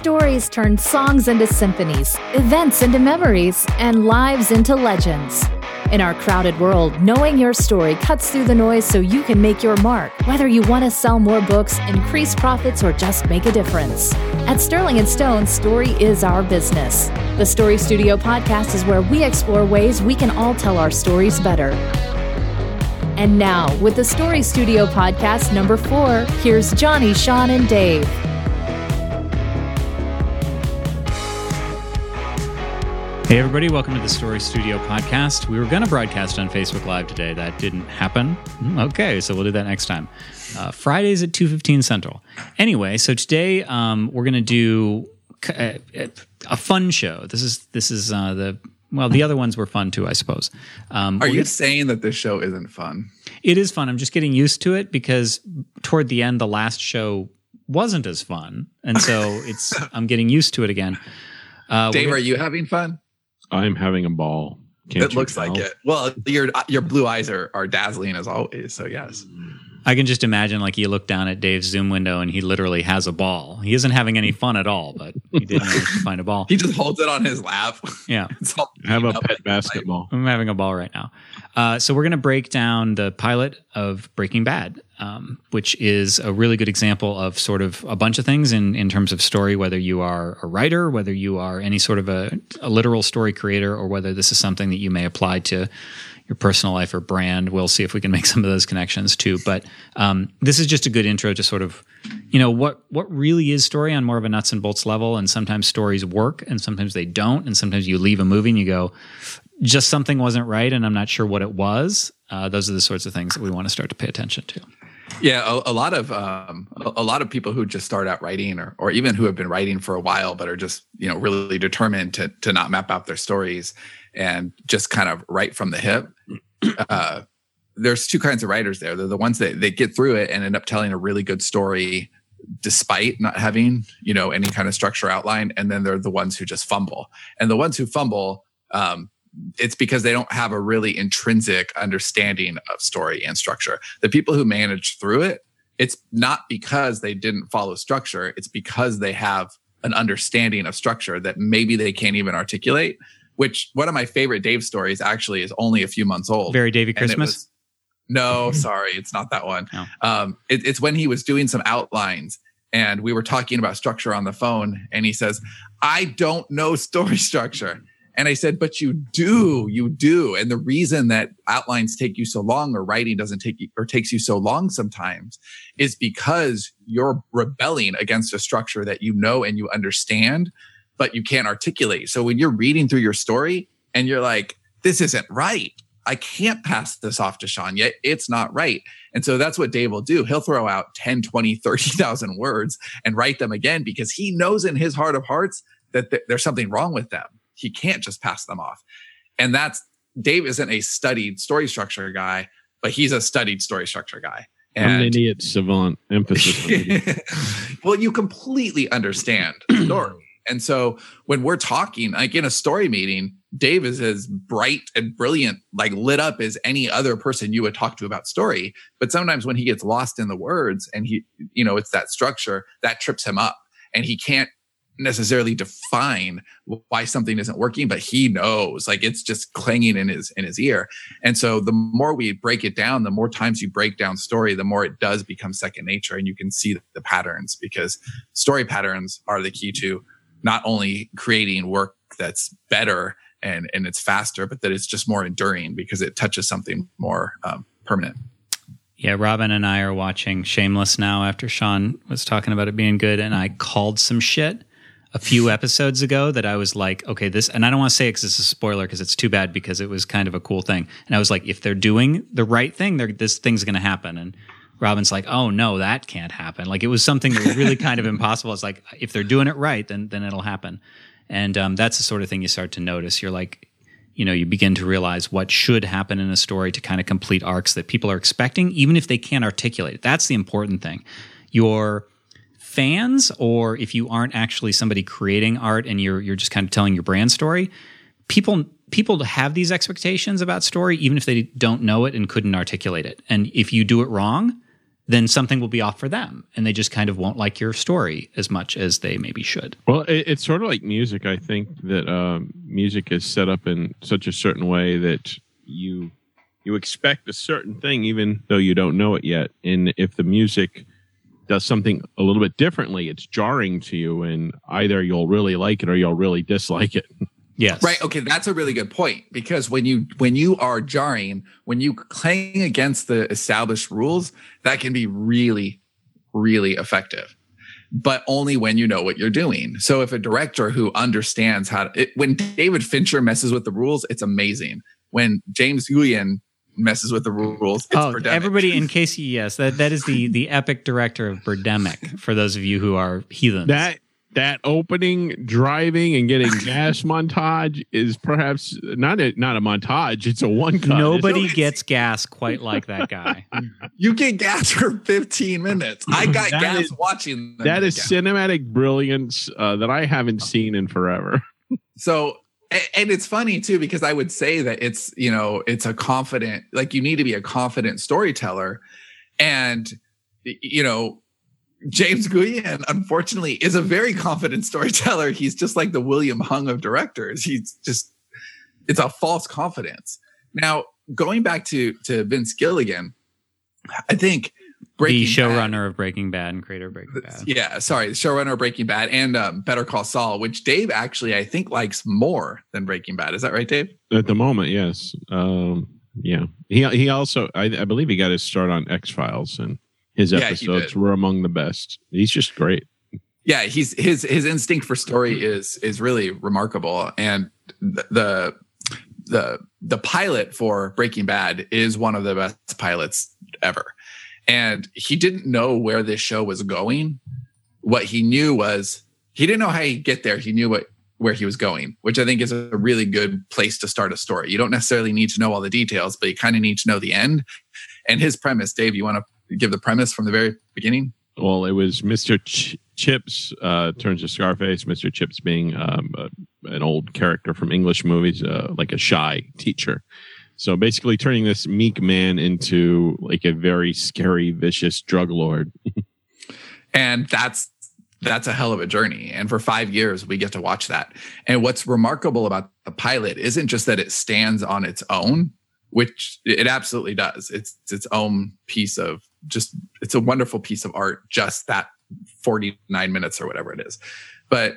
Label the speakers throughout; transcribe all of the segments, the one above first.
Speaker 1: stories turn songs into symphonies, events into memories, and lives into legends. In our crowded world, knowing your story cuts through the noise so you can make your mark, whether you want to sell more books, increase profits, or just make a difference. At Sterling and Stone, story is our business. The Story Studio podcast is where we explore ways we can all tell our stories better. And now, with the Story Studio podcast number four, here's Johnny, Sean, and Dave.
Speaker 2: Hey, everybody, welcome to the Story Studio podcast. We were going to broadcast on Facebook Live today. That didn't happen. Hmm, okay, so we'll do that next time. Uh, Fridays at 2.15 Central. Anyway, so today um, we're going to do a, uh, a, fun show. This is this is uh, the well, the other ones were fun too, I suppose.
Speaker 3: Um, Are you saying that this show isn't fun?
Speaker 2: It is fun. I'm just getting used to it because toward the end, the last show wasn't as fun, and so it's I'm getting used to it again.
Speaker 3: Uh, Dave, are you having fun?
Speaker 4: I'm having a ball.
Speaker 3: Can't it looks tell? like it. Well, your your blue eyes are are dazzling as always. So yes. Mm.
Speaker 2: I can just imagine like you look down at Dave's Zoom window and he literally has a ball. He isn't having any fun at all, but he did manage to find a ball.
Speaker 3: He just holds it on his lap.
Speaker 2: Yeah.
Speaker 4: I have a pet basketball.
Speaker 2: I'm having a ball right now. Uh, so we're going to break down the pilot of Breaking Bad um, which is a really good example of sort of a bunch of things in, in terms of story, whether you are a writer, whether you are any sort of a, a literal story creator, or whether this is something that you may apply to your personal life or brand. We'll see if we can make some of those connections too. But um, this is just a good intro to sort of, you know, what what really is story on more of a nuts and bolts level. And sometimes stories work, and sometimes they don't. And sometimes you leave a movie and you go, just something wasn't right, and I'm not sure what it was. Uh, those are the sorts of things that we want to start to pay attention to.
Speaker 3: Yeah, a, a lot of um, a, lot of people who just start out writing, or or even who have been writing for a while, but are just you know really determined to to not map out their stories and just kind of write from the hip. Uh, there's two kinds of writers there. They're the ones that they get through it and end up telling a really good story despite not having you know any kind of structure outline, and then they're the ones who just fumble. And the ones who fumble um, it's because they don't have a really intrinsic understanding of story and structure. The people who manage through it, it's not because they didn't follow structure, it's because they have an understanding of structure that maybe they can't even articulate. Which one of my favorite Dave stories actually is only a few months old.
Speaker 2: Very Davy Christmas. Was,
Speaker 3: no, sorry, it's not that one. No. Um, it, it's when he was doing some outlines and we were talking about structure on the phone, and he says, "I don't know story structure." And I said, but you do, you do. And the reason that outlines take you so long or writing doesn't take you or takes you so long sometimes is because you're rebelling against a structure that you know and you understand, but you can't articulate. So when you're reading through your story and you're like, this isn't right. I can't pass this off to Sean yet. It's not right. And so that's what Dave will do. He'll throw out 10, 20, 30,000 words and write them again because he knows in his heart of hearts that th- there's something wrong with them he can't just pass them off. And that's Dave isn't a studied story structure guy, but he's a studied story structure guy.
Speaker 4: And I'm an idiot savant. Emphasis.
Speaker 3: well, you completely understand story. And so when we're talking, like in a story meeting, Dave is as bright and brilliant, like lit up as any other person you would talk to about story. But sometimes when he gets lost in the words and he, you know, it's that structure that trips him up and he can't necessarily define why something isn't working but he knows like it's just clanging in his in his ear and so the more we break it down the more times you break down story the more it does become second nature and you can see the patterns because story patterns are the key to not only creating work that's better and and it's faster but that it's just more enduring because it touches something more um, permanent
Speaker 2: yeah, Robin and I are watching Shameless now after Sean was talking about it being good, and I called some shit a few episodes ago that I was like, okay, this, and I don't want to say it because it's a spoiler because it's too bad because it was kind of a cool thing. And I was like, if they're doing the right thing, this thing's going to happen. And Robin's like, oh no, that can't happen. Like it was something that was really kind of impossible. It's like if they're doing it right, then then it'll happen. And um, that's the sort of thing you start to notice. You're like, you know, you begin to realize what should happen in a story to kind of complete arcs that people are expecting, even if they can't articulate it. That's the important thing. Your fans or if you aren't actually somebody creating art and you're you're just kind of telling your brand story, people people have these expectations about story even if they don't know it and couldn't articulate it. And if you do it wrong, then something will be off for them and they just kind of won't like your story as much as they maybe should.
Speaker 4: Well, it, it's sort of like music. I think that um, music is set up in such a certain way that you you expect a certain thing even though you don't know it yet. And if the music does something a little bit differently, it's jarring to you and either you'll really like it or you'll really dislike it.
Speaker 2: Yes.
Speaker 3: Right. Okay. That's a really good point because when you when you are jarring, when you clang against the established rules, that can be really, really effective. But only when you know what you're doing. So if a director who understands how to, it, when David Fincher messes with the rules, it's amazing. When James Nguyen messes with the rules, it's
Speaker 2: oh,
Speaker 3: Birdemic.
Speaker 2: everybody in case yes, that that is the the epic director of Birdemic for those of you who are heathens.
Speaker 4: That that opening driving and getting gas montage is perhaps not a not a montage it's a one cut
Speaker 2: nobody gets gas quite like that guy.
Speaker 3: You get gas for 15 minutes. I got
Speaker 4: That
Speaker 3: gas
Speaker 4: is-
Speaker 3: watching them
Speaker 4: that
Speaker 3: gas.
Speaker 4: cinematic brilliance uh, that i haven't seen in forever.
Speaker 3: So and it's funny too because i would say that it's you know it's a confident like you need to be a confident storyteller. And you know james Nguyen unfortunately is a very confident storyteller. He's just like the william hung of directors. He's just it's a false confidence. Now going back to to vince gilligan i think
Speaker 2: the
Speaker 3: Breaking Bad-
Speaker 2: showrunner of breaking bad and creator of breaking bad.
Speaker 3: yeah, sorry, the showrunner of Breaking Bad and um, Better Call Saul, which Dave actually I think likes more than Breaking Bad. Is that right, Dave?
Speaker 4: at the moment yes. Um, yeah. He he also I, I believe he got his start on x-files and his episodes
Speaker 3: did.
Speaker 4: were among the best he's just great
Speaker 3: Yeah, he's his his instinct for story is is really remarkable, and the the the, the pilot for Breaking Bad is one of the best pilots ever. And he didn't know where this show was going. What he knew was he didn't know how he'd get there. He knew what where he was going, which I think is a really good place to start a story. You don't necessarily need to know all the details, but you kind of need to know the end. And his premise, Dave, you want to give the premise from the very beginning?
Speaker 4: well it was mr Ch- chips uh, turns to scarface mr chips being um, uh, an old character from english movies uh, like a shy teacher. So basically turning this meek man into like a very scary vicious drug lord.
Speaker 3: And that's that's a hell of a journey. And for five years we get to watch that. And what's remarkable about the pilot isn't just that it stands on its own which it absolutely does. It's, it's its own piece of just it's a wonderful piece of art just that 49 minutes or whatever it is. But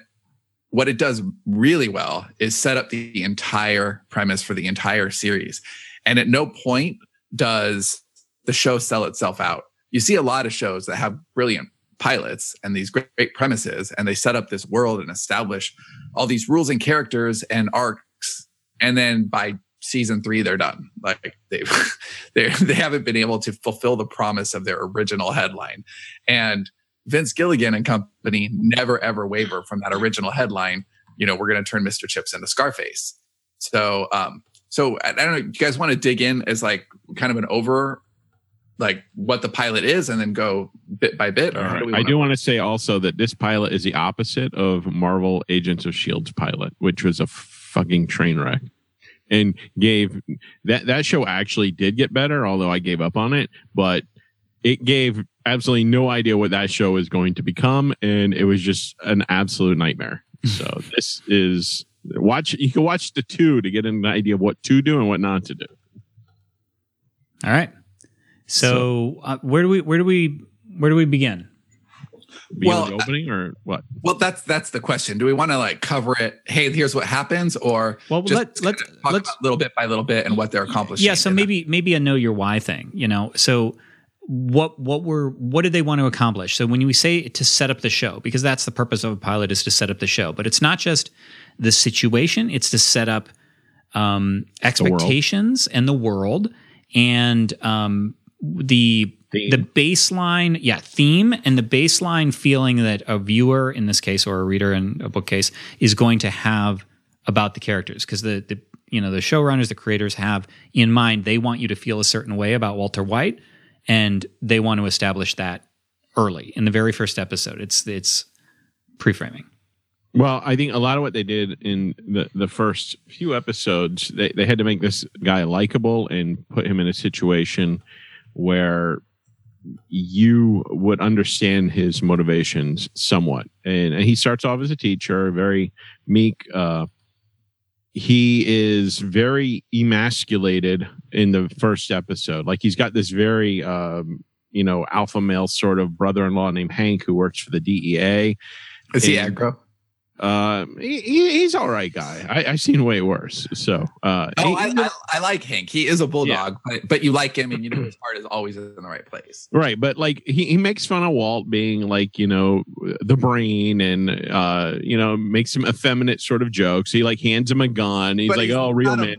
Speaker 3: what it does really well is set up the entire premise for the entire series. And at no point does the show sell itself out. You see a lot of shows that have brilliant pilots and these great, great premises and they set up this world and establish all these rules and characters and arcs. And then by season three they're done. Like they've they they haven't been able to fulfill the promise of their original headline. And vince gilligan and company never ever waver from that original headline you know we're going to turn mr chips into scarface. So um so i don't know you guys want to dig in as like kind of an over like what the pilot is and then go bit by bit do
Speaker 4: I do want to say also that this pilot is the opposite of Marvel Agents of Shield's pilot, which was a fucking train wreck, and gave that that show actually did get better, although I gave up on it. But it gave absolutely no idea what that show is going to become, and it was just an absolute nightmare. So this is watch. You can watch the two to get an idea of what to do and what not to do.
Speaker 2: all right so, uh, where do we where do we where do we begin
Speaker 4: Beyond
Speaker 3: Well,
Speaker 4: the opening or what?
Speaker 3: well that's that's the question. Do we want to like cover it hey here's what happens or
Speaker 2: Well,
Speaker 3: just
Speaker 2: let- let's-
Speaker 3: kinda
Speaker 2: let's-
Speaker 3: about little bit by little bit and what they're accomplishing
Speaker 2: yeah so maybe maybe a know your why thing you know? So what what were what did they want to accomplish? So when we say to set up the show because that's the purpose of a pilot is to set up the show but it's not just the situation it's to set up um expectations and the world and um the
Speaker 4: Theme.
Speaker 2: the baseline yeah theme and the baseline feeling that a viewer in this case or a reader in a book case is going to have about the characters. Because the, the you know the showrunners the creators have in mind they want you to feel a certain way about walter white and they want to establish that early in the very first episode. It's it's pre-framing.
Speaker 4: Well, I think a lot of what they did in the, the first few episodes, they, they had to make this guy likable and put him in a situation where you would understand his motivations somewhat. And, and he starts off as a teacher, very meek. Uh, he is very emasculated in the first episode. Like he's got this very, um, you know, alpha male sort of brother in law named Hank who works for the DEA.
Speaker 3: Is he aggro?
Speaker 4: Uh, he, he's all right guy. I, have seen way worse. So, uh,
Speaker 3: oh, he, I, I, I, like Hank. He is a bulldog, yeah. but, but you like him, and you know his heart is always in the right place.
Speaker 4: Right, but like he, he makes fun of Walt being like you know the brain, and uh, you know makes some effeminate sort of jokes. He like hands him a gun. He's but like, he's oh, real man.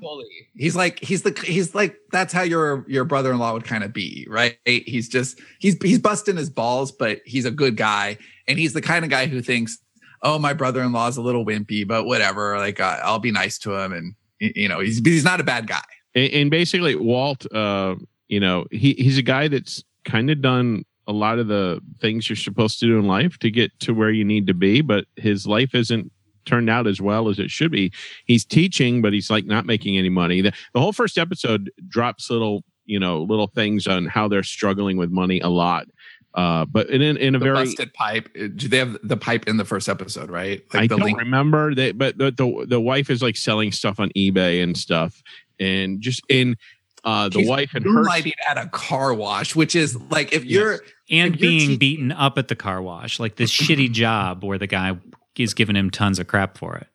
Speaker 3: He's like he's the he's like that's how your your brother in law would kind of be, right? He's just he's he's busting his balls, but he's a good guy, and he's the kind of guy who thinks oh, my brother-in-law is a little wimpy, but whatever. Like uh, I'll be nice to him, and you know, he's he's not a bad guy.
Speaker 4: And, and basically, Walt, uh, you know, he he's a guy that's kind of done a lot of the things you're supposed to do in life to get to where you need to be, but his life isn't turned out as well as it should be. He's teaching, but he's like not making any money. The, the whole first episode drops little, you know, little things on how they're struggling with money a lot. Uh, but in in, in a
Speaker 3: the
Speaker 4: very
Speaker 3: busted pipe. Uh, do they have the pipe in the first episode? Right?
Speaker 4: Like I don't link- remember that, but the, the, the wife is like selling stuff on eBay and stuff, and just in uh, the She's wife and her
Speaker 3: lighting at a car wash, which is like if you're yes.
Speaker 2: and
Speaker 3: if
Speaker 2: being te- beaten up at the car wash, like this shitty job where the guy is giving him tons of crap for it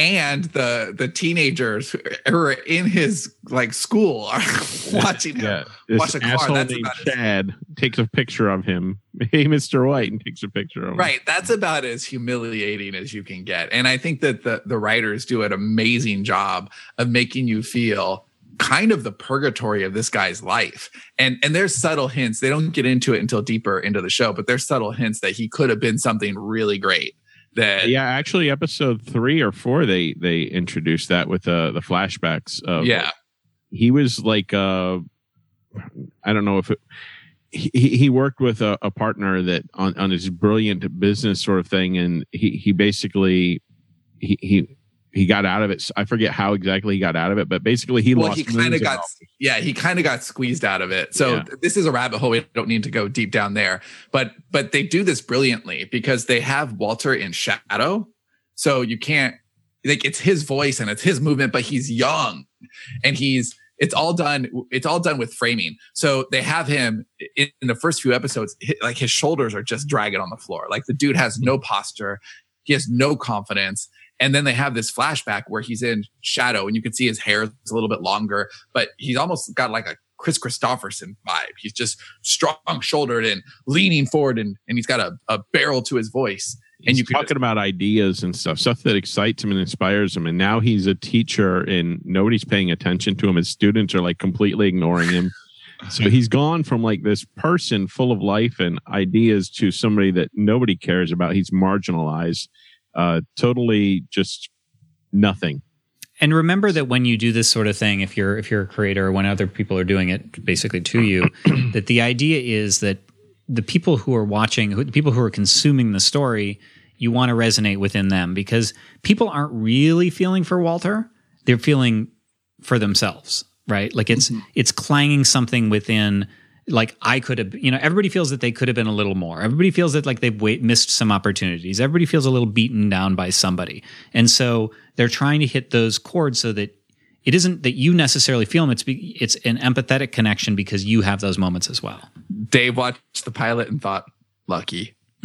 Speaker 3: and the the teenagers who are in his like school are watching him yeah,
Speaker 4: wash a car. That's named Chad takes a picture of him. Hey, Mr. White, and takes a picture of him.
Speaker 3: Right. That's about as humiliating as you can get. And I think that the the writers do an amazing job of making you feel kind of the purgatory of this guy's life. And and there's subtle hints. They don't get into it until deeper into the show, but there's subtle hints that he could have been something really great that
Speaker 4: yeah actually episode three or four they they introduced that with uh, the flashbacks of
Speaker 3: yeah
Speaker 4: he was like uh i don't know if it he, he worked with a, a partner that on, on his brilliant business sort of thing and he he basically he, he he got out of it. I forget how exactly he got out of it, but basically he well, lost.
Speaker 3: He kind of got, yeah, he kind of got squeezed out of it. So yeah. this is a rabbit hole. We don't need to go deep down there, but but they do this brilliantly because they have Walter in shadow, so you can't like it's his voice and it's his movement, but he's young, and he's it's all done it's all done with framing so they have him in, in the first few episodes like his shoulders are just dragging on the floor like the dude has no posture he has no confidence and then they have this flashback where he's in shadow and you can see his hair is a little bit longer, but he's almost got like a Kris Kristofferson vibe. He's just strong shouldered and leaning forward and, and he's got a, a barrel to his voice.
Speaker 4: And
Speaker 3: you're
Speaker 4: talking just, about ideas and stuff, stuff that excites him and inspires him. And now he's a teacher and nobody's paying attention to him. His students are like completely ignoring him. So he's gone from like this person full of life and ideas to somebody that nobody cares about. He's marginalized uh, totally just nothing.
Speaker 2: And remember that when you do this sort of thing, if you're if you're a creator or when other people are doing it basically to you, that the idea is that the people who are watching, the people who are consuming the story, you want to resonate within them because people aren't really feeling for Walter; they're feeling for themselves, right? Like it's mm-hmm. it's clanging something within like I could have, you know, everybody feels that they could have been a little more. Everybody feels that like they've wait, missed some opportunities. Everybody feels a little beaten down by somebody. And so they're trying to hit those chords so that it isn't that you necessarily feel them. It's be, it's an empathetic connection because you have those moments as well.
Speaker 3: Dave watched the pilot and thought, lucky.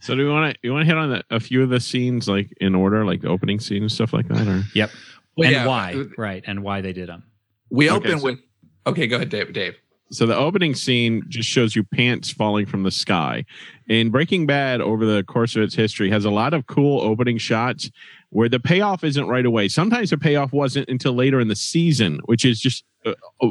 Speaker 4: so do you want to you want to hit on the, a few of the scenes like in order, like the opening scene and stuff like that? Or
Speaker 2: yep. Well, and yeah, why? Right, and why they did them.
Speaker 3: We okay, open so, with Okay, go ahead, Dave. Dave.
Speaker 4: So the opening scene just shows you pants falling from the sky. And Breaking Bad, over the course of its history, has a lot of cool opening shots where the payoff isn't right away. Sometimes the payoff wasn't until later in the season, which is just uh, uh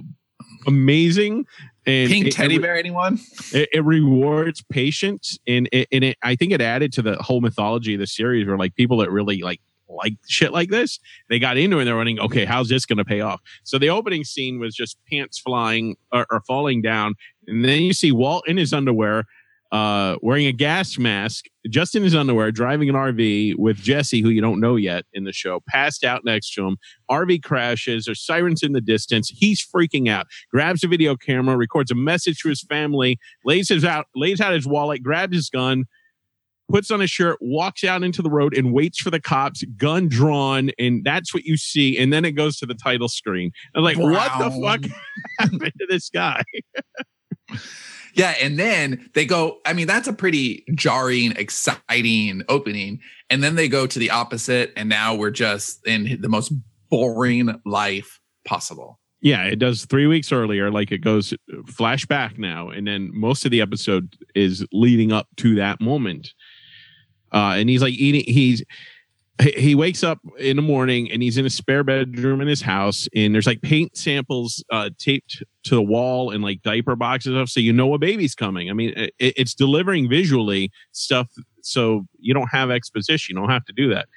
Speaker 4: amazing.
Speaker 3: And Pink it, teddy it, bear, anyone?
Speaker 4: It, it, rewards patience, and it, and it, I think it added to the whole mythology of the series, where like people that really like like shit like this. They got into it and they're running, okay, how's this going to pay off? So the opening scene was just pants flying or, or, falling down. And then you see Walt in his underwear uh, wearing a gas mask, just in his underwear, driving an RV with Jesse, who you don't know yet in the show, passed out next to him. RV crashes. There's sirens in the distance. He's freaking out. Grabs a video camera, records a message to his family, lays his out, lays out his wallet, grabs his gun, puts on a shirt, walks out into the road, and waits for the cops, gun drawn, and that's what you see. And then it goes to the title screen. I'm like, wow. what the fuck happened to this guy?
Speaker 3: Yeah, and then they go. I mean, that's a pretty jarring, exciting opening. And then they go to the opposite, and now we're just in the most boring life possible.
Speaker 4: Yeah, it does three weeks earlier. Like it goes uh, flashback now, and then most of the episode is leading up to that moment. Uh, and he's like eating. He's he wakes up in the morning and he's in a spare bedroom in his house and there's like paint samples uh, taped to the wall and like diaper boxes stuff. So you know a baby's coming. I mean it, it's delivering visually stuff so you don't have exposition. You don't have to do that.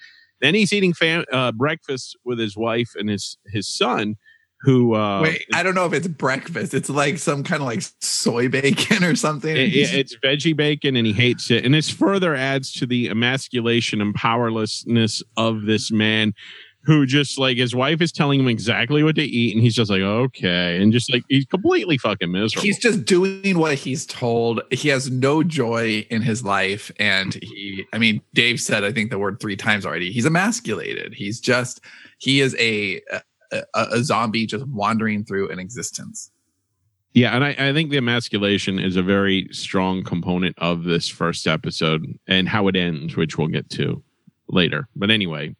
Speaker 4: Then he's eating fam- uh, breakfast with his wife and his his son who uh
Speaker 3: wait i don't know if it's breakfast. It's like some kind of like soy bacon or something.
Speaker 4: It, it's veggie bacon and he hates it. And this further adds to the emasculation and powerlessness of this man who just like his wife is telling him exactly what to eat and he's just like okay. And just like he's completely fucking miserable.
Speaker 3: He's just doing what he's told. He has no joy in his life. And he i mean dave said i think the word three times already. He's emasculated. He's just he is a a, a zombie just wandering through an existence.
Speaker 4: Yeah, and I, I, think the emasculation is a very strong component of this first episode and how it ends, which we'll get to later. But anyway,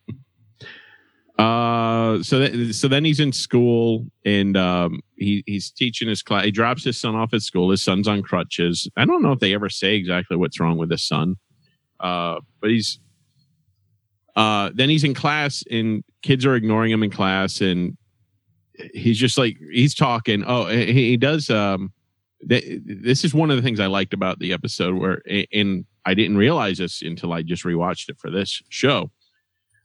Speaker 4: uh, so that, so then he's in school and um, he he's teaching his class. He drops his son off at school. His son's on crutches. I don't know if they ever say exactly what's wrong with his son, uh, but he's uh, then he's in class and kids are ignoring him in class and he's just like he's talking. Oh, he, does. Um, th- this is one of the things I liked about the episode where, and I didn't realize this until I just rewatched it for this show.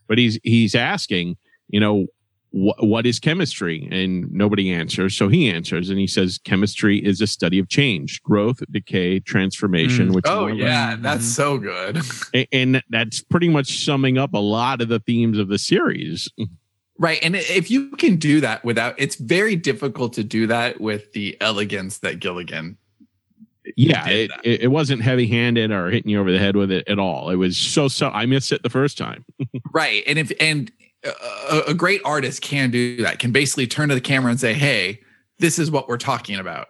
Speaker 4: But he's he's asking, you know, what is chemistry? And nobody answers. So he answers and he says, chemistry is a study of change, growth, decay, transformation.
Speaker 3: Mm. Which oh, yeah, that's so good.
Speaker 4: And, and that's pretty much summing up a lot of the themes of the series.
Speaker 3: Right. And if you can do that without, it's very difficult to do that with the elegance that Gilligan.
Speaker 4: Yeah, it, it, wasn't heavy handed or hitting you over the head with it at all. It was so, so I missed it the first time.
Speaker 3: right. And if, and a, a great artist can do that, can basically turn to the camera and say, Hey, this is what we're talking about.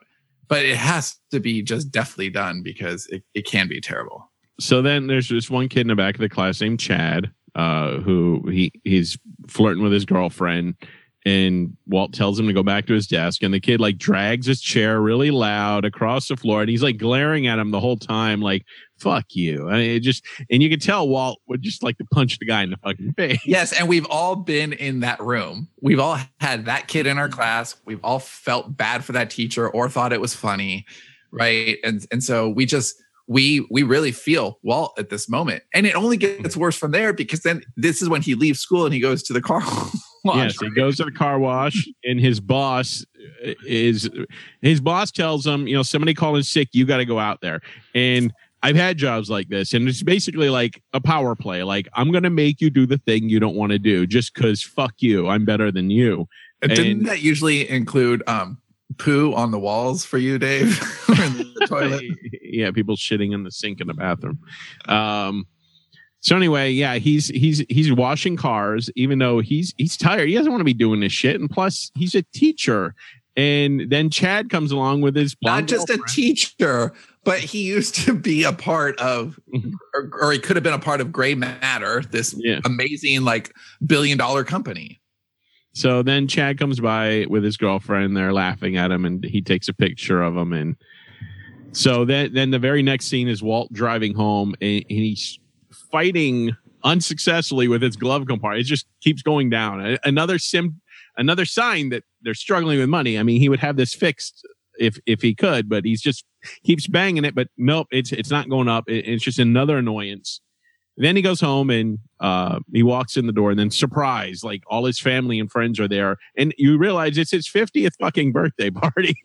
Speaker 3: But it has to be just deftly done because it, it can be terrible.
Speaker 4: So then there's this one kid in the back of the class named Chad, uh, who he he's flirting with his girlfriend and Walt tells him to go back to his desk and the kid like drags his chair really loud across the floor and he's like glaring at him the whole time like fuck you. I mean, it just and you can tell Walt would just like to punch the guy in the fucking face.
Speaker 3: Yes and we've all been in that room. We've all had that kid in our class. We've all felt bad for that teacher or thought it was funny right? And and so we just we we really feel Walt at this moment. And it only gets worse from there because then this is when he leaves school and he goes to the car
Speaker 4: wash. Yes, he goes to the car wash, and his boss is his boss tells him, you know, somebody calling sick, you got to go out there. And I've had jobs like this, and it's basically like a power play. Like I'm going to make you do the thing you don't want to do just because fuck you, I'm better than you.
Speaker 3: And didn't that usually include um, poo on the walls for you, Dave, in the toilet?
Speaker 4: yeah, people shitting in the sink in the bathroom. Um, so anyway, yeah, he's he's he's washing cars, even though he's he's tired. He doesn't want to be doing this shit, and plus he's a teacher. And then Chad comes along with his
Speaker 3: not just a teacher, but he used to be a part of, mm-hmm. or, or, he could have been a part of Gray Matter, this yeah. amazing like billion dollar company.
Speaker 4: So then Chad comes by with his girlfriend. They're laughing at him, and he takes a picture of him. And so then, then the very next scene is Walt driving home, and, and he's fighting unsuccessfully with its glove compartment. It just keeps going down. Another sim, another sign that they're struggling with money. I mean, he would have this fixed if if he could, but he's just keeps banging it. But nope, it's it's not going up. it's just another annoyance. Then he goes home and uh, he walks in the door and then surprise, like all his family and friends are there. And you realize it's his 50th fucking birthday party.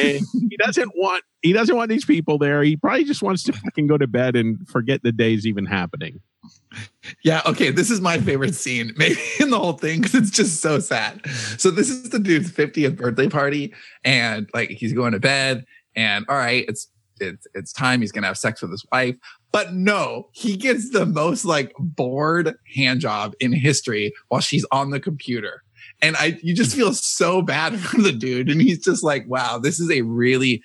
Speaker 4: and he doesn't want he doesn't want these people there. He probably just wants to fucking go to bed and forget the day's even happening.
Speaker 3: Yeah, okay. This is my favorite scene, maybe in the whole thing, because it's just so sad. So this is the dude's 50th birthday party, and like he's going to bed, and all right, it's it's it's time he's gonna have sex with his wife. But no, he gets the most like bored hand job in history while she's on the computer. And I you just feel so bad for the dude. And he's just like, wow, this is a really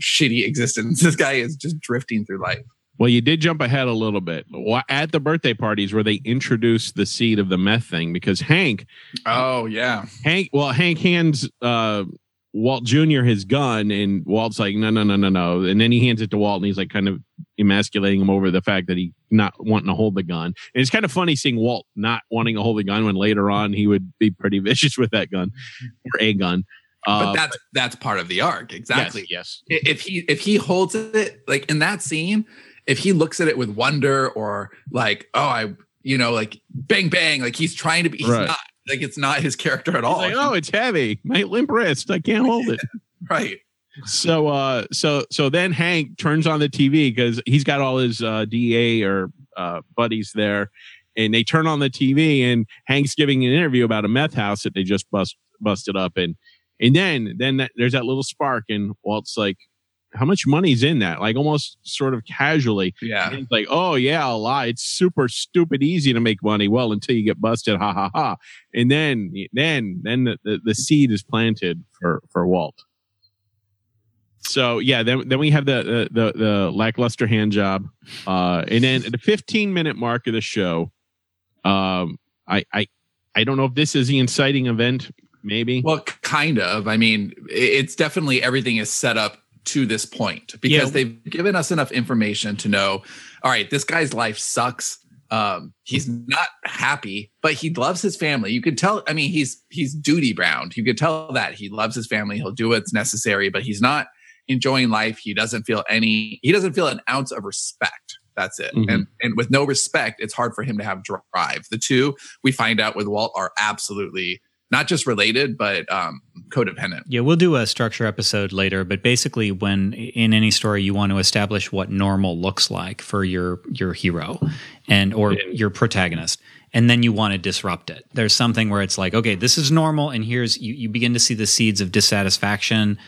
Speaker 3: shitty existence. This guy is just drifting through life.
Speaker 4: Well, you did jump ahead a little bit at the birthday parties where they introduced the seed of the meth thing because Hank.
Speaker 3: Oh yeah,
Speaker 4: Hank. Well, Hank hands uh, Walt Jr. his gun, and Walt's like, no, no, no, no, no. And then he hands it to Walt, and he's like kind of emasculating him over the fact that he not wanting to hold the gun. And it's kind of funny seeing Walt not wanting to hold the gun when later on he would be pretty vicious with that gun or a gun.
Speaker 3: Uh, but that's that's part of the arc, exactly.
Speaker 4: Yes,
Speaker 3: yes. If he if he holds it like in that scene, if he looks at it with wonder or like, oh, I, you know, like bang bang, like he's trying to be, he's right. not like it's not his character at all.
Speaker 4: Like, oh, it's heavy. My limp wrist. I can't hold it.
Speaker 3: right.
Speaker 4: So uh so so then Hank turns on the TV because he's got all his uh DA or uh buddies there and they turn on the TV and Hank's giving an interview about a meth house that they just bust busted up and and then then that, there's that little spark and Walt's like how much money's in that? Like almost sort of casually.
Speaker 3: Yeah.
Speaker 4: like, oh yeah, a lot. It's super stupid easy to make money. Well, until you get busted, ha ha ha. And then then then the, the, the seed is planted for for Walt. So yeah, then then we have the the the, the lackluster hand job, uh, and then at the 15 minute mark of the show, um, I I I don't know if this is the inciting event, maybe.
Speaker 3: Well, kind of. I mean, it's definitely everything is set up to this point because yeah. they've given us enough information to know all right this guy's life sucks. Um, he's not happy but he loves his family. You could tell i mean he's he's duty bound. You could tell that he loves his family. He'll do what's necessary but he's not enjoying life. He doesn't feel any he doesn't feel an ounce of respect. That's it. Mm-hmm. and and with no respect it's hard for him to have drive. The two we find out with walt are absolutely not just related, but um, codependent.
Speaker 2: Yeah, we'll do a structure episode later, but basically, when in any story you want to establish what normal looks like for your your hero and or your protagonist, and then you want to disrupt it. There's something where it's like, okay, this is normal, and here's you, you begin to see the seeds of dissatisfaction,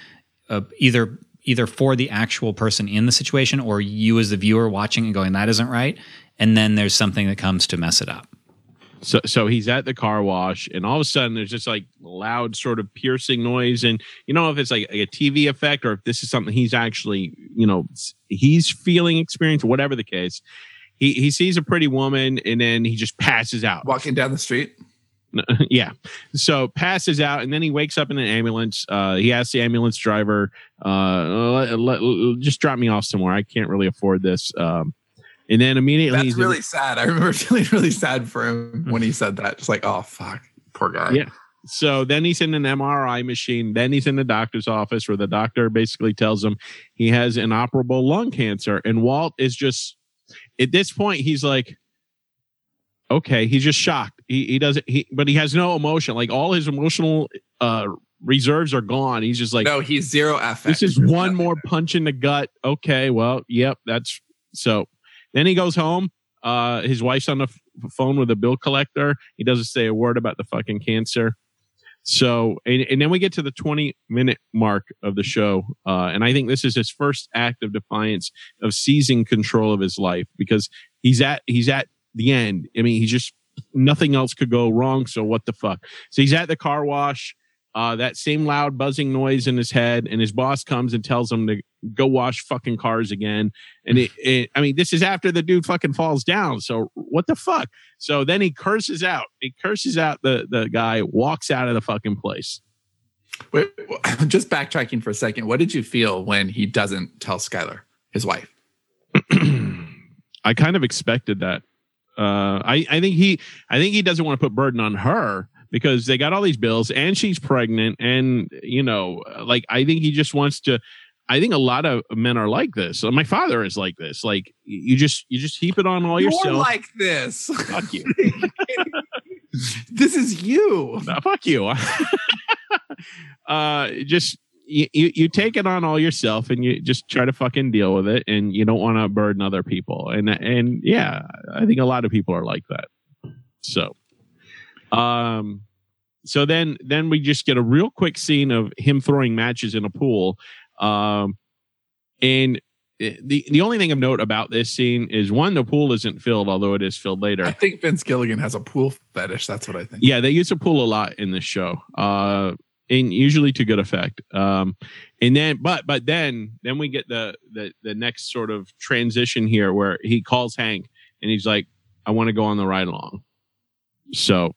Speaker 2: uh, either either for the actual person in the situation or you as the viewer watching and going, that isn't right, and then there's something that comes to mess it up.
Speaker 4: So, so he's at the car wash, and all of a sudden there's just like loud, sort of piercing noise, and you know if it's like a TV effect or if this is something he's actually, you know, he's feeling, experience, whatever the case. He he sees a pretty woman, and then he just passes out,
Speaker 3: walking down the street.
Speaker 4: yeah, so passes out, and then he wakes up in an ambulance. Uh, he asks the ambulance driver, uh, let, let, "Just drop me off somewhere. I can't really afford this." Um, and then immediately
Speaker 3: That's really sad. I remember feeling really sad for him when he said that. Just like, oh fuck, poor guy.
Speaker 4: Yeah. So then he's in an MRI machine. Then he's in the doctor's office where the doctor basically tells him he has inoperable lung cancer. And Walt is just at this point, he's like, okay, he's just shocked. He he doesn't he but he has no emotion. Like all his emotional uh reserves are gone. He's just like
Speaker 3: No, he's zero affect.
Speaker 4: This is one more punch in the gut. Okay, well, yep, that's so then he goes home. Uh, his wife's on the f- phone with a bill collector. He doesn't say a word about the fucking cancer. So, and, and then we get to the 20 minute mark of the show. Uh, and I think this is his first act of defiance of seizing control of his life because he's at, he's at the end. I mean, he's just, nothing else could go wrong. So what the fuck? So he's at the car wash uh, that same loud buzzing noise in his head, and his boss comes and tells him to go wash fucking cars again. And it, it, I mean, this is after the dude fucking falls down. So what the fuck? So then he curses out. He curses out the the guy, walks out of the fucking place.
Speaker 3: Wait, just backtracking for a second. What did you feel when he doesn't tell Skyler, his wife?
Speaker 4: I kind of expected that. Uh, I I think he I think he doesn't want to put burden on her because they got all these bills and she's pregnant and you know like i think he just wants to I think a lot of men are like this. My father is like this. Like you just you just heap it on all
Speaker 3: You're
Speaker 4: yourself.
Speaker 3: like this.
Speaker 4: fuck you.
Speaker 3: this is you.
Speaker 4: No, fuck you. uh, just you, you you take it on all yourself, and you just try to fucking deal with it, and you don't want to burden other people. And and yeah, I think a lot of people are like that. So, um, so then then we just get a real quick scene of him throwing matches in a pool, um, and the the only thing of note about this scene is one, the pool isn't filled, although it is filled later.
Speaker 3: I think Vince Gilligan has a pool fetish. That's what I think.
Speaker 4: Yeah, they use a pool a lot in this show, uh, and usually to good effect. Um, and then, but but then then we get the the the next sort of transition here where he calls Hank and he's like, "I want to go on the ride along." So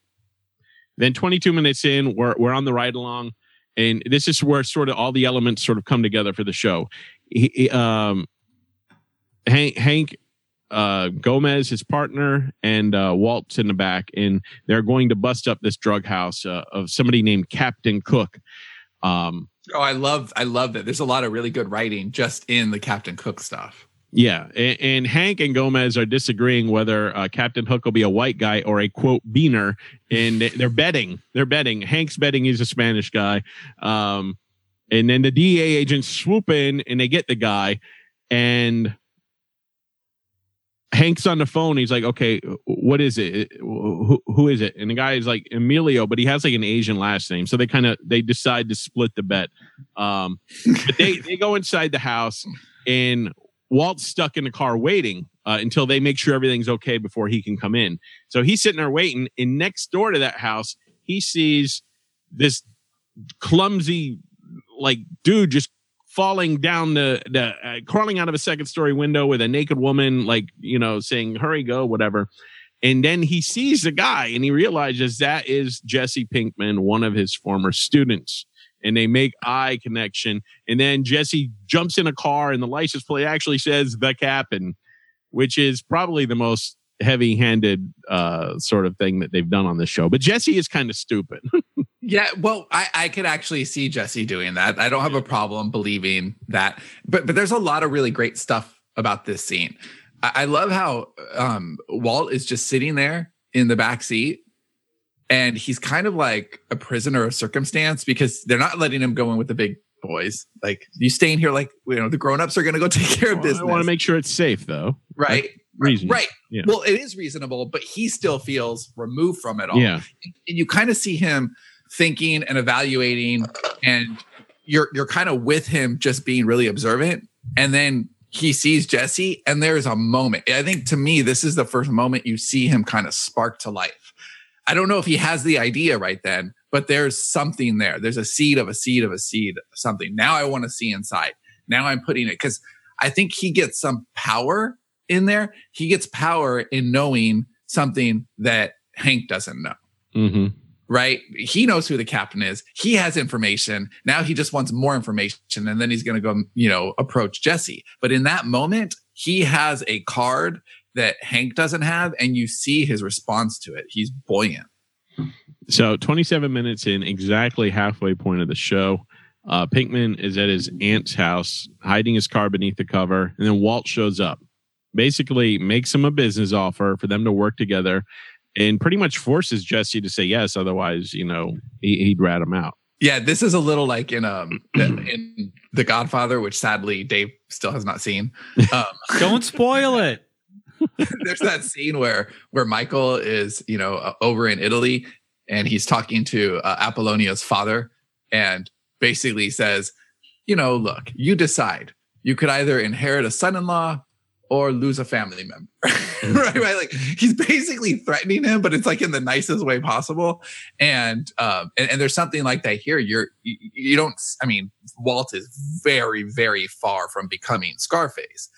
Speaker 4: then, 22 minutes in, we're we're on the ride along, and this is where sort of all the elements sort of come together for the show. He, um, Hank Hank uh, Gomez, his partner, and uh, Walt's in the back, and they're going to bust up this drug house uh, of somebody named Captain Cook. Um,
Speaker 3: Oh, I love I love that. There's a lot of really good writing just in the Captain Cook stuff.
Speaker 4: Yeah, and, and Hank and Gomez are disagreeing whether uh, Captain Hook will be a white guy or a quote beaner, and they- they're betting. They're betting. Hank's betting he's a Spanish guy, um, and then the DEA agents swoop in and they get the guy, and Hank's on the phone. He's like, "Okay, what is it? Who, who is it?" And the guy is like Emilio, but he has like an Asian last name. So they kind of they decide to split the bet. Um, but they they go inside the house, and Walt's stuck in the car waiting uh, until they make sure everything's okay before he can come in. So he's sitting there waiting. And next door to that house, he sees this clumsy like dude just falling down the, the uh, crawling out of a second story window with a naked woman like you know saying hurry go whatever and then he sees the guy and he realizes that is jesse pinkman one of his former students and they make eye connection and then jesse jumps in a car and the license plate actually says the captain which is probably the most heavy-handed uh sort of thing that they've done on this show but jesse is kind of stupid
Speaker 3: Yeah, well, I, I could actually see Jesse doing that. I don't have a problem believing that. But but there's a lot of really great stuff about this scene. I, I love how um, Walt is just sitting there in the back seat, and he's kind of like a prisoner of circumstance because they're not letting him go in with the big boys. Like you staying here, like you know, the grown-ups are going to go take care of business.
Speaker 4: i want to make sure it's safe though
Speaker 3: right?
Speaker 4: reason
Speaker 3: Right.
Speaker 4: Yeah.
Speaker 3: Well, it is reasonable, but he still feels removed from it all
Speaker 4: yeah
Speaker 3: and you kind of see him thinking and evaluating and you're you're kind of with him just being really observant and then he sees Jesse and there's a moment I think to me this is the first moment you see him kind of spark to life I don't know if he has the idea right then but there's something there there's a seed of a seed of a seed of something now I want to see inside now I'm putting it cuz I think he gets some power in there he gets power in knowing something that Hank doesn't know
Speaker 4: mm-hmm.
Speaker 3: right? He knows who the captain is. He has information. Now he just wants more information and then he's going to go, you know, approach Jesse. But in that moment, he has a card that Hank doesn't have and you see his response to it. He's buoyant.
Speaker 4: So 27 minutes in, exactly halfway point of the show. Uh, Pinkman is at his aunt's house, hiding his car beneath the cover, and then Walt shows up. Basically, makes him a business offer for them to work together, and pretty much forces Jesse to say yes. Otherwise, you know, he, he'd rat him out.
Speaker 3: Yeah, this is a little like in um in The Godfather, which sadly Dave still has not seen. Um,
Speaker 2: Don't spoil it.
Speaker 3: there's that scene where where Michael is you know uh, over in Italy and he's talking to uh, Apollonia's father and basically says, you know, look, you decide. You could either inherit a son-in-law or lose a family member. right, right. Like he's basically threatening him, but it's like in the nicest way possible. And um, and, and there's something like that here. You're you, you don't. I mean, Walt is very very far from becoming Scarface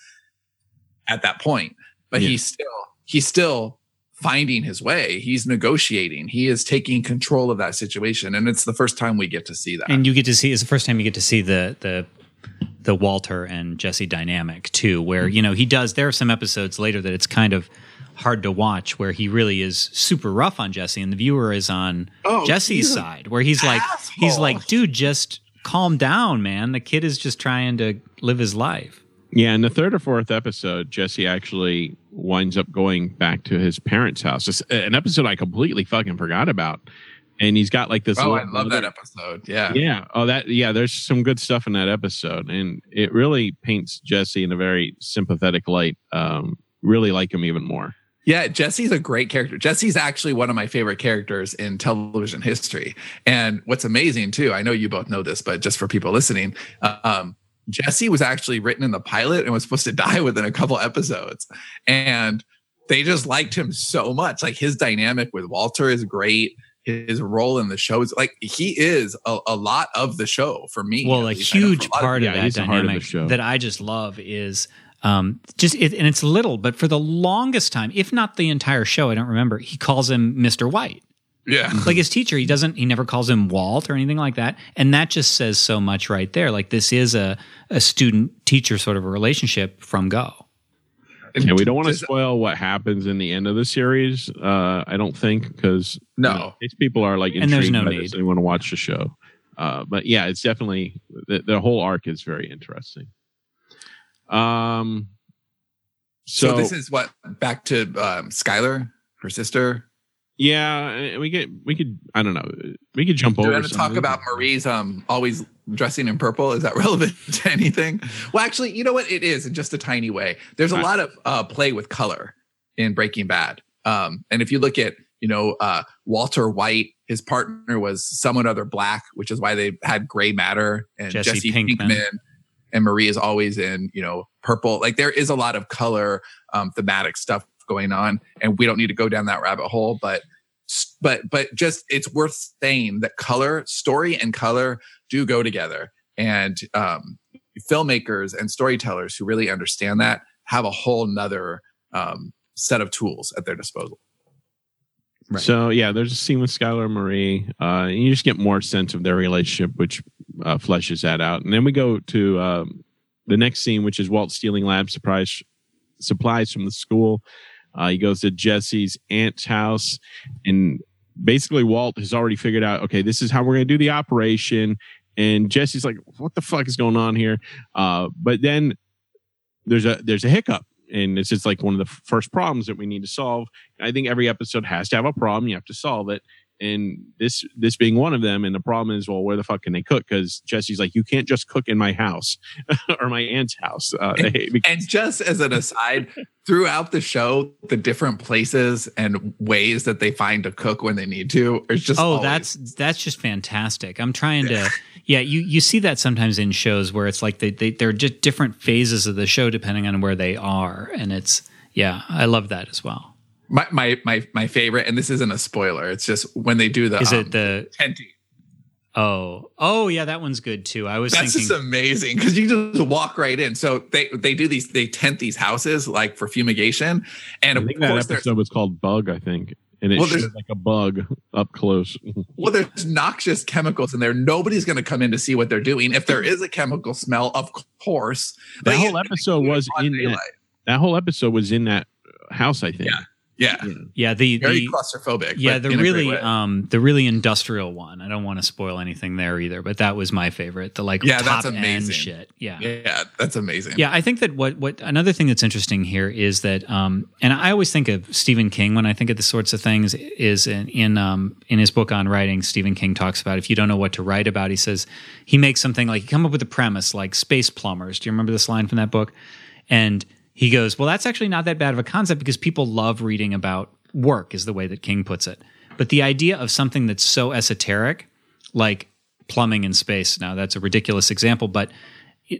Speaker 3: at that point, but
Speaker 4: Yeah.
Speaker 3: he's still he's still finding his way. He's negotiating. He is taking control of that situation, and it's the first time we get to see that.
Speaker 2: and you get to see it's the first time you get to see the the the Walter and Jesse dynamic too, where mm-hmm. you know he does. There are some episodes later that it's kind of hard to watch where he really is super rough on Jesse, and the viewer is on
Speaker 3: Oh,
Speaker 2: Jesse's side, where he's like he's like, dude, just calm down, man. The kid is just trying to live his life.
Speaker 4: Yeah, in the third or fourth episode, Jesse actually winds up going back to his parents' house. It's an episode I completely fucking forgot about. And he's got like this.
Speaker 3: Oh, I love that episode. Yeah.
Speaker 4: Yeah. Oh, that. Yeah. There's some good stuff in that episode, and it really paints Jesse in a very sympathetic light. Um, really like him even more.
Speaker 3: Yeah, Jesse's a great character. Jesse's actually one of my favorite characters in television history. And what's amazing too, I know you both know this, but just for people listening, um, Jesse was actually written in the pilot and was supposed to die within a couple episodes. And they just liked him so much. Like his dynamic with Walter is great. His role in the show is like he is a, a lot of the show for me.
Speaker 2: Well, a huge a part of, of that dynamic of that I just love is um, just it, and it's little, but for the longest time, if not the entire show, I don't remember. He calls him Mr. White.
Speaker 3: Yeah.
Speaker 2: Like his teacher, he doesn't, he never calls him Walt or anything like that. And that just says so much right there. Like this is a, a student teacher sort of a relationship from go.
Speaker 4: And we don't want to spoil what happens in the end of the series. Uh, I don't think because
Speaker 3: no, you know,
Speaker 4: these people are like
Speaker 2: intrigued and there's no by need.
Speaker 4: this. They want to watch the show. Uh, but yeah, it's definitely the, the, whole arc is very interesting. Um,
Speaker 3: so, so this is what back to um, Skyler, her sister.
Speaker 4: Yeah, we get we could I don't know we could jump
Speaker 3: Do
Speaker 4: over.
Speaker 3: We want to talk about Marie's um always dressing in purple. Is that relevant to anything? Well, actually, you know what it is in just a tiny way. There's a lot of uh, play with color in Breaking Bad, um, and if you look at you know uh, Walter White, his partner was someone other black, which is why they had gray matter and
Speaker 2: Jesse, Jesse Pinkman. Pinkman.
Speaker 3: and Marie is always in you know purple. Like there is a lot of color um, thematic stuff going on and we don't need to go down that rabbit hole but but but just it's worth saying that color story and color do go together and um, filmmakers and storytellers who really understand that have a whole nother um, set of tools at their disposal
Speaker 4: Right. So yeah, there's a scene with Skyler Marie. Uh, and you just get more sense of their relationship, which uh, fleshes that out. And then we go to um, the next scene, which is Walt stealing lab surprise supplies from the school. Uh, he goes to Jesse's aunt's house, and basically Walt has already figured out, okay, this is how we're going to do the operation. And Jesse's like, what the fuck is going on here? Uh, but then there's a there's a hiccup, and it's just like one of the first problems that we need to solve. I think every episode has to have a problem. You have to solve it and this this being one of them and the problem is well where the fuck can they cook? Because jesse's like you can't just cook in my house or my aunt's house. Uh,
Speaker 3: and, and, just as an aside throughout the show the different places and ways that they find to cook when they need to is just
Speaker 2: oh always- that's that's just fantastic. I'm trying to yeah you you see that sometimes in shows where it's like they, they they're just different phases of the show depending on where they are. And it's yeah i love that as well
Speaker 3: my my my my favorite, and this isn't a spoiler. It's just when they do the
Speaker 2: is um, it the
Speaker 3: tenting.
Speaker 2: Oh, oh yeah, that one's good too. I was
Speaker 3: that's
Speaker 2: thinking
Speaker 3: just amazing because you just walk right in. So they they do these they tent these houses like for fumigation, and
Speaker 4: I think that episode was called Bug. I think and it well, showed like a bug up close.
Speaker 3: well, there's noxious chemicals in there. Nobody's going to come in to see what they're doing. If there is a chemical smell, of course.
Speaker 4: That whole episode was in that, that, whole episode was in that house. I think.
Speaker 3: Yeah. Yeah,
Speaker 2: yeah. The
Speaker 3: very
Speaker 2: the,
Speaker 3: claustrophobic.
Speaker 2: Yeah, the really um the really industrial one. I don't want to spoil anything there either, but that was my favorite. The like
Speaker 3: yeah,
Speaker 2: top
Speaker 3: that's amazing.
Speaker 2: shit. Yeah,
Speaker 3: yeah, that's amazing.
Speaker 2: Yeah, I think that what what another thing that's interesting here is that um and I always think of Stephen King when I think of the sorts of things is in in um in his book on writing. Stephen King talks about if you don't know what to write about, he says he makes something like he come up with a premise like space plumbers. Do you remember this line from that book? And he goes, Well, that's actually not that bad of a concept because people love reading about work, is the way that King puts it. But the idea of something that's so esoteric, like plumbing in space, now that's a ridiculous example, but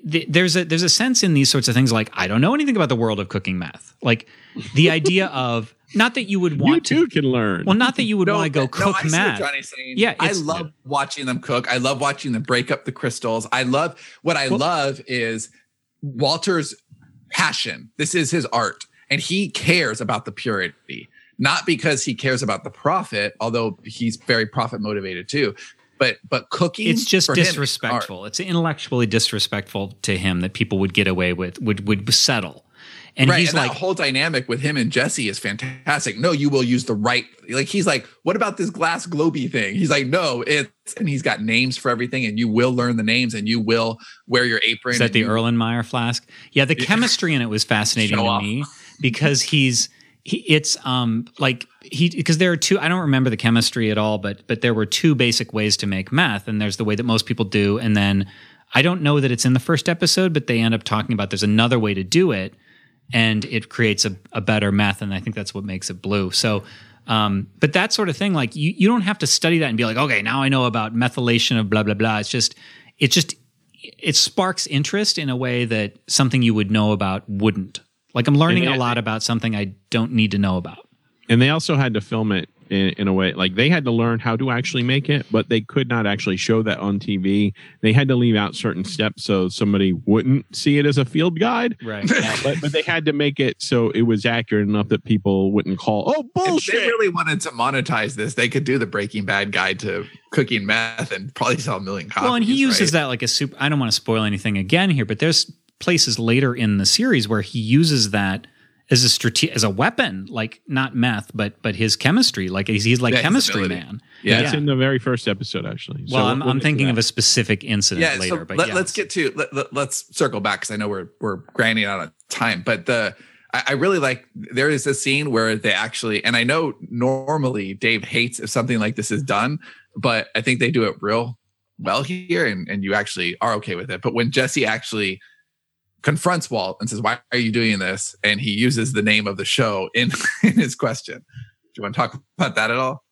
Speaker 2: there's a there's a sense in these sorts of things like I don't know anything about the world of cooking math. Like the idea of not that you would want
Speaker 4: you
Speaker 2: too
Speaker 4: to, can learn.
Speaker 2: Well, not that you would no, want to go cook
Speaker 3: no,
Speaker 2: meth.
Speaker 3: Johnny's saying. Yeah, I love watching them cook. I love watching them break up the crystals. I love what I well, love is Walter's passion. This is his art. And he cares about the purity, not because he cares about the profit, although he's very profit motivated too. But but cooking
Speaker 2: It's just disrespectful. It's intellectually disrespectful to him that people would get away with would would settle. And
Speaker 3: right,
Speaker 2: he's
Speaker 3: and
Speaker 2: like,
Speaker 3: that whole dynamic with him and Jesse is fantastic. No, you will use the right. Like he's like, what about this glass globy thing? He's like, no, it's and he's got names for everything, and you will learn the names, and you will wear your apron.
Speaker 2: is that the
Speaker 3: you-
Speaker 2: Erlenmeyer flask? Yeah, the chemistry in it was fascinating to
Speaker 3: off.
Speaker 2: me because he's he, it's um like he because there are two I don't remember the chemistry at all, but but there were two basic ways to make meth, and there's the way that most people do, and then I don't know that it's in the first episode, but they end up talking about there's another way to do it, and it creates a, a better meth, and I think that's what makes it blue. So. Um, but that sort of thing, like you, you don't have to study that and be like, okay, now I know about methylation of blah blah blah. It's just, it just, it sparks interest in a way that something you would know about wouldn't. Like I'm learning a lot about something I don't need to know about.
Speaker 4: and they also had to film it in, in a way like they had to learn how to actually make it but they could not actually show that on tv they had to leave out certain steps so somebody wouldn't see it as a field guide
Speaker 2: Right.
Speaker 4: but, but they had to make it so it was accurate enough that people wouldn't call oh
Speaker 3: If they really wanted to monetize this, they could do the Breaking Bad guide to cooking meth and probably sell a million copies.
Speaker 2: well, and he uses
Speaker 3: right?
Speaker 2: that like a super. I don't want to spoil anything again here, but there's places later in the series where he uses that as a strate- as a weapon, like not meth, but but his chemistry. Like he's, he's like
Speaker 3: Yeah,
Speaker 2: chemistry man.
Speaker 3: Yeah.
Speaker 4: that's in the very first episode actually So
Speaker 2: Well,
Speaker 4: we'll-
Speaker 2: I'm,
Speaker 4: we'll
Speaker 2: I'm thinking of a specific incident
Speaker 3: yeah,
Speaker 2: later,
Speaker 3: so
Speaker 2: but
Speaker 3: let,
Speaker 2: yes.
Speaker 3: let's get to let, let, let's circle back because I know we're we're grinding out of time. But the I, I really like there is a scene where they actually and I know normally Dave hates if something like this is done, but I think they do it real well here, and and you actually are okay with it. But when Jesse actually confronts Walt and says, "Why are you doing this?" and he uses the name of the show in in his question. Do you want to talk about that at all?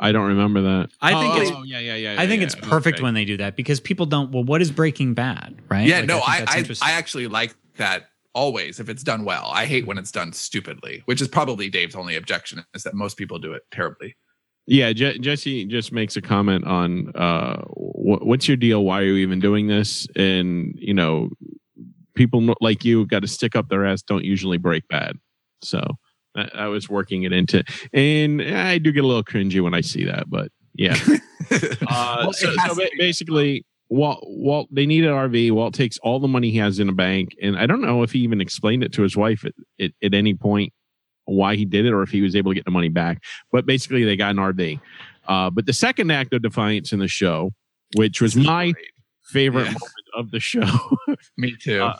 Speaker 4: i don't remember that
Speaker 2: I think
Speaker 4: oh,
Speaker 2: it's-
Speaker 4: oh, yeah yeah yeah
Speaker 2: I think
Speaker 4: yeah,
Speaker 2: it's
Speaker 4: yeah.
Speaker 2: perfect
Speaker 4: Okay.
Speaker 2: when they do that because people don't. Well, what is Breaking Bad, right?
Speaker 3: Yeah,
Speaker 2: Like,
Speaker 3: no,
Speaker 2: think
Speaker 3: I I. I actually like that always if it's done well. I hate when it's done stupidly, which is probably Dave's only objection is that most people do it terribly.
Speaker 4: Yeah, Je- Jesse just makes a comment on uh, wh- what's your deal? Why are you even doing this? And you know, people like you got to stick up their ass. Don't usually break bad. So I, I was working it into, and I do get a little cringy when I see that. But yeah, uh,
Speaker 3: Well,
Speaker 4: so, so ba- basically. Walt, Walt, they need an RV. Walt takes all the money he has in a bank, and I don't know if he even explained it to his wife at, at, at any point why he did it or if he was able to get the money back. But basically, they got an RV. Uh, but the second act of defiance in the show, which was my favorite
Speaker 3: Yeah.
Speaker 4: moment of the show,
Speaker 3: Me too.
Speaker 4: Uh,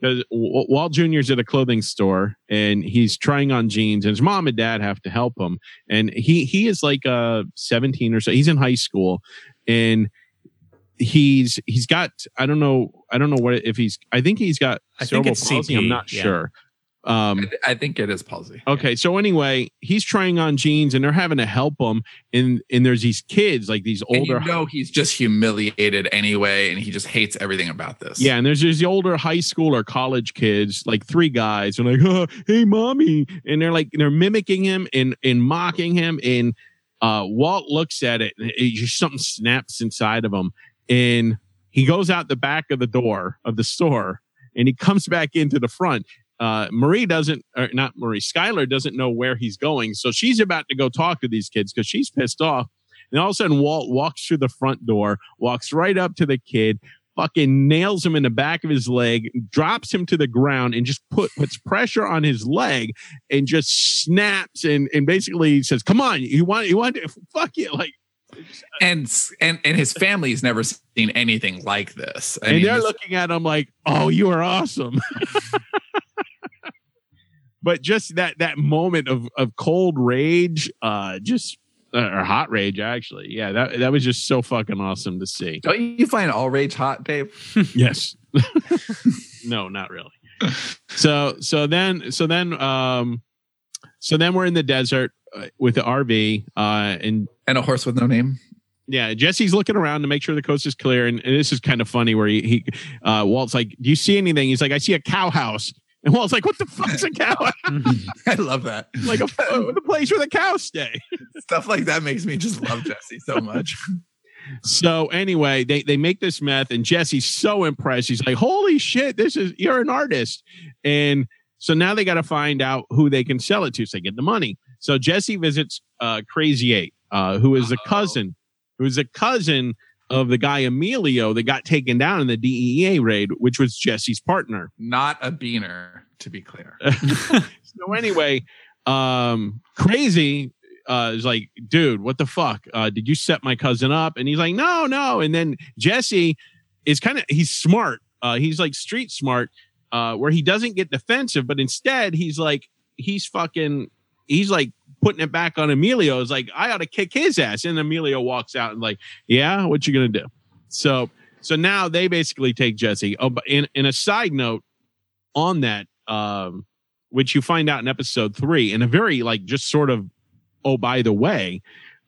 Speaker 4: because Walt Jr.'s at a clothing store and he's trying on jeans, and his mom and dad have to help him. And he he is like uh 17 or so. He's in high school, and he's he's got I don't know I don't know what if he's I think he's got
Speaker 2: I think
Speaker 4: cerebral
Speaker 2: it's
Speaker 4: palsy.
Speaker 2: CP,
Speaker 4: I'm not
Speaker 2: yeah.
Speaker 4: sure. Um,
Speaker 3: I think it is palsy.
Speaker 4: Okay, so anyway, he's trying on jeans and they're having to help him, and and there's these kids like these
Speaker 3: And
Speaker 4: older,
Speaker 3: you know he's just humiliated anyway, and he just hates everything about this.
Speaker 4: yeah, and there's these older high school or college kids, like three guys, and like, oh, hey, mommy, and they're like they're mimicking him and and mocking him, and uh, Walt looks at it, and it just something snaps inside of him, and he goes out the back of the door of the store, and he comes back into the front. Uh, Marie doesn't, or not Marie, Skyler doesn't know where he's going. So she's about to go talk to these kids because she's pissed off. And all of a sudden, Walt walks through the front door, walks right up to the kid, fucking nails him in the back of his leg, drops him to the ground, and just put puts pressure on his leg and just snaps and and basically says, "Come on, you want you want to fuck you like."
Speaker 3: and and and his family's never seen anything like this. I
Speaker 4: and
Speaker 3: mean,
Speaker 4: they're
Speaker 3: this-
Speaker 4: looking at him like, "Oh, you are awesome." but just that that moment of of cold rage, uh, just uh, or hot rage, actually, yeah, that that was just so fucking awesome to see.
Speaker 3: don't you find all rage hot, Dave?
Speaker 4: yes. no, not really. So so then so then um so then we're in the desert uh, with the RV uh and
Speaker 3: And a horse with no name.
Speaker 4: yeah, Jesse's looking around to make sure the coast is clear. And, and this is kind of funny where he, he uh, Walt's like, Do you see anything? He's like, I see a cow house. And Walt's like, What the fuck's a cow?
Speaker 3: I love that.
Speaker 4: like a, the place where the cows stay.
Speaker 3: Stuff like that makes me just love Jesse so much.
Speaker 4: So anyway, they, they make this meth and Jesse's so impressed. He's like, Holy shit, this is you're an artist. And so now they got to find out who they can sell it to so they get the money. So Jesse visits uh, Crazy Eight, uh, who is a
Speaker 3: Uh-oh.
Speaker 4: cousin, who is a cousin of the guy Emilio that got taken down in the DEA raid, which was Jesse's partner.
Speaker 3: Not a beaner, to be clear.
Speaker 4: so anyway, um, crazy uh, is like, dude, what the fuck? Uh, did you set my cousin up? And he's like, no, no. And then Jesse is kind of he's smart. Uh, he's like street smart, uh, where he doesn't get defensive, but instead he's like he's fucking he's like putting it back on Emilio. Is like I ought to kick his ass. And Emilio walks out and like, yeah, what you gonna do? So so now they basically take Jesse. Oh, but in in a side note on that, um, which you find out in episode three, in a very like just sort of oh by the way,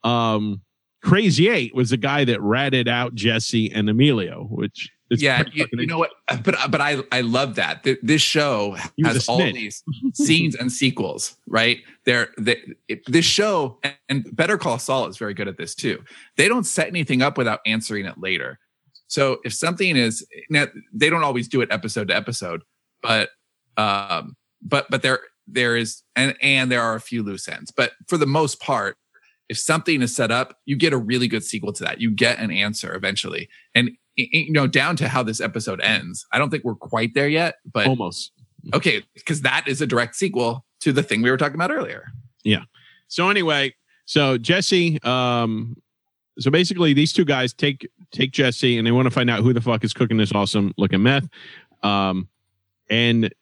Speaker 4: um, Crazy Eight was the guy that ratted out Jesse and Emilio, which
Speaker 3: yeah, you, you, know what? But but I I love that this show has all these scenes and sequels, right? There, this show and Better Call Saul is very good at this too. They don't set anything up without answering it later. So if something is now, they don't always do it episode to episode, but um, but but there there is and and there are a few loose ends, but for the most part, if something is set up, you get a really good sequel to that. You get an answer eventually. And you know, down to how this episode ends. I don't think we're quite there yet, but
Speaker 4: almost.
Speaker 3: Okay, because that is a direct sequel to the thing we were talking about earlier.
Speaker 4: Yeah. So anyway, so Jesse, um, so basically these two guys take take Jesse and they want to find out who the fuck is cooking this awesome looking meth, um, and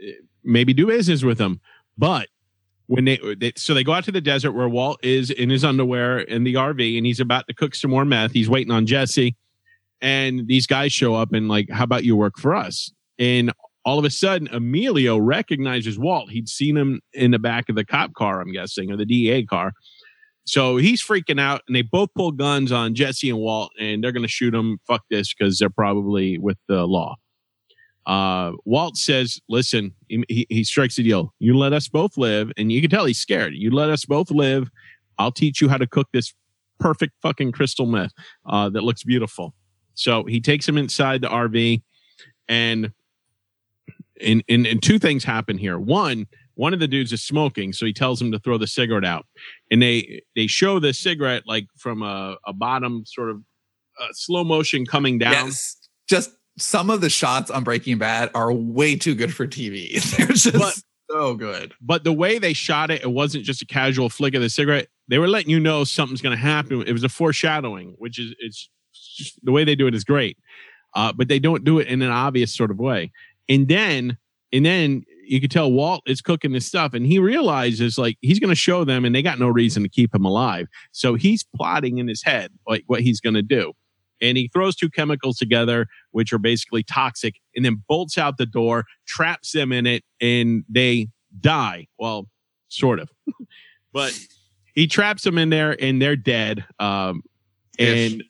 Speaker 4: maybe do business with them. But when they, they, so they go out to the desert where Walt is in his underwear in the RV and he's about to cook some more meth. He's waiting on Jesse and these guys show up and like, how about you work for us? And all of a sudden, Emilio recognizes Walt. He'd seen him in the back of the cop car, I'm guessing, or the DEA car. So he's freaking out, and they both pull guns on Jesse and Walt, and they're going to shoot him. Fuck this, because they're probably with the law. Uh, Walt says, "Listen," he, he strikes a deal. You let us both live, and you can tell he's scared. You let us both live. I'll teach you how to cook this perfect fucking crystal meth uh, that looks beautiful. So he takes him inside the RV and and, and, and two things happen here. One, one of the dudes is smoking, so he tells him to throw the cigarette out. And they they show the cigarette like from a, a bottom sort of uh, slow motion coming down. Yes.
Speaker 3: Just some of the shots on Breaking Bad are way too good for TV. They're just but, so good.
Speaker 4: But the way they shot it, it wasn't just a casual flick of the cigarette. They were letting you know something's going to happen. It was a foreshadowing, which is it's the way they do it is great. Uh, but they don't do it in an obvious sort of way. And then, and then you could tell Walt is cooking this stuff and he realizes like he's going to show them and they got no reason to keep him alive. So he's plotting in his head like what he's going to do. And he throws two chemicals together, which are basically toxic, and then bolts out the door, traps them in it, and they die. Well, sort of. but he traps them in there and they're dead. Um, and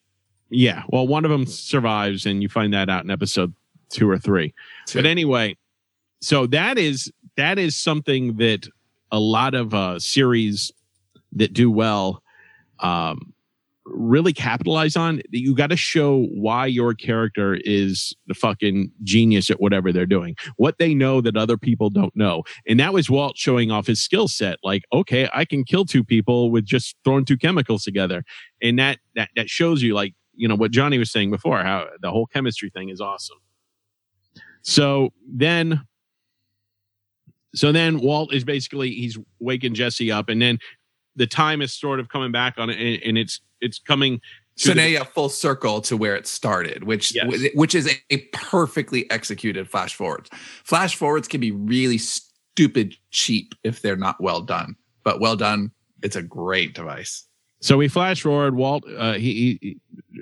Speaker 4: yeah, well, one of them survives, and you find that out in episode two or three. Two. But anyway, so that is that is something that a lot of uh, series that do well um, really capitalize on. You got to show why your character is the fucking genius at whatever they're doing, what they know that other people don't know. And that was Walt showing off his skill set. Like, okay, I can kill two people with just throwing two chemicals together, and that that that shows you like you know what Johnny was saying before, how the whole chemistry thing is awesome. So then, so then Walt is basically he's waking Jesse up, and then the time is sort of coming back on it, and, and it's it's coming.
Speaker 3: So now you full circle to where it started, which yes. which is a, a perfectly executed flash forwards. Flash forwards can be really stupid cheap if they're not well done, but well done, it's a great device.
Speaker 4: So we flash forward. Walt, uh, he,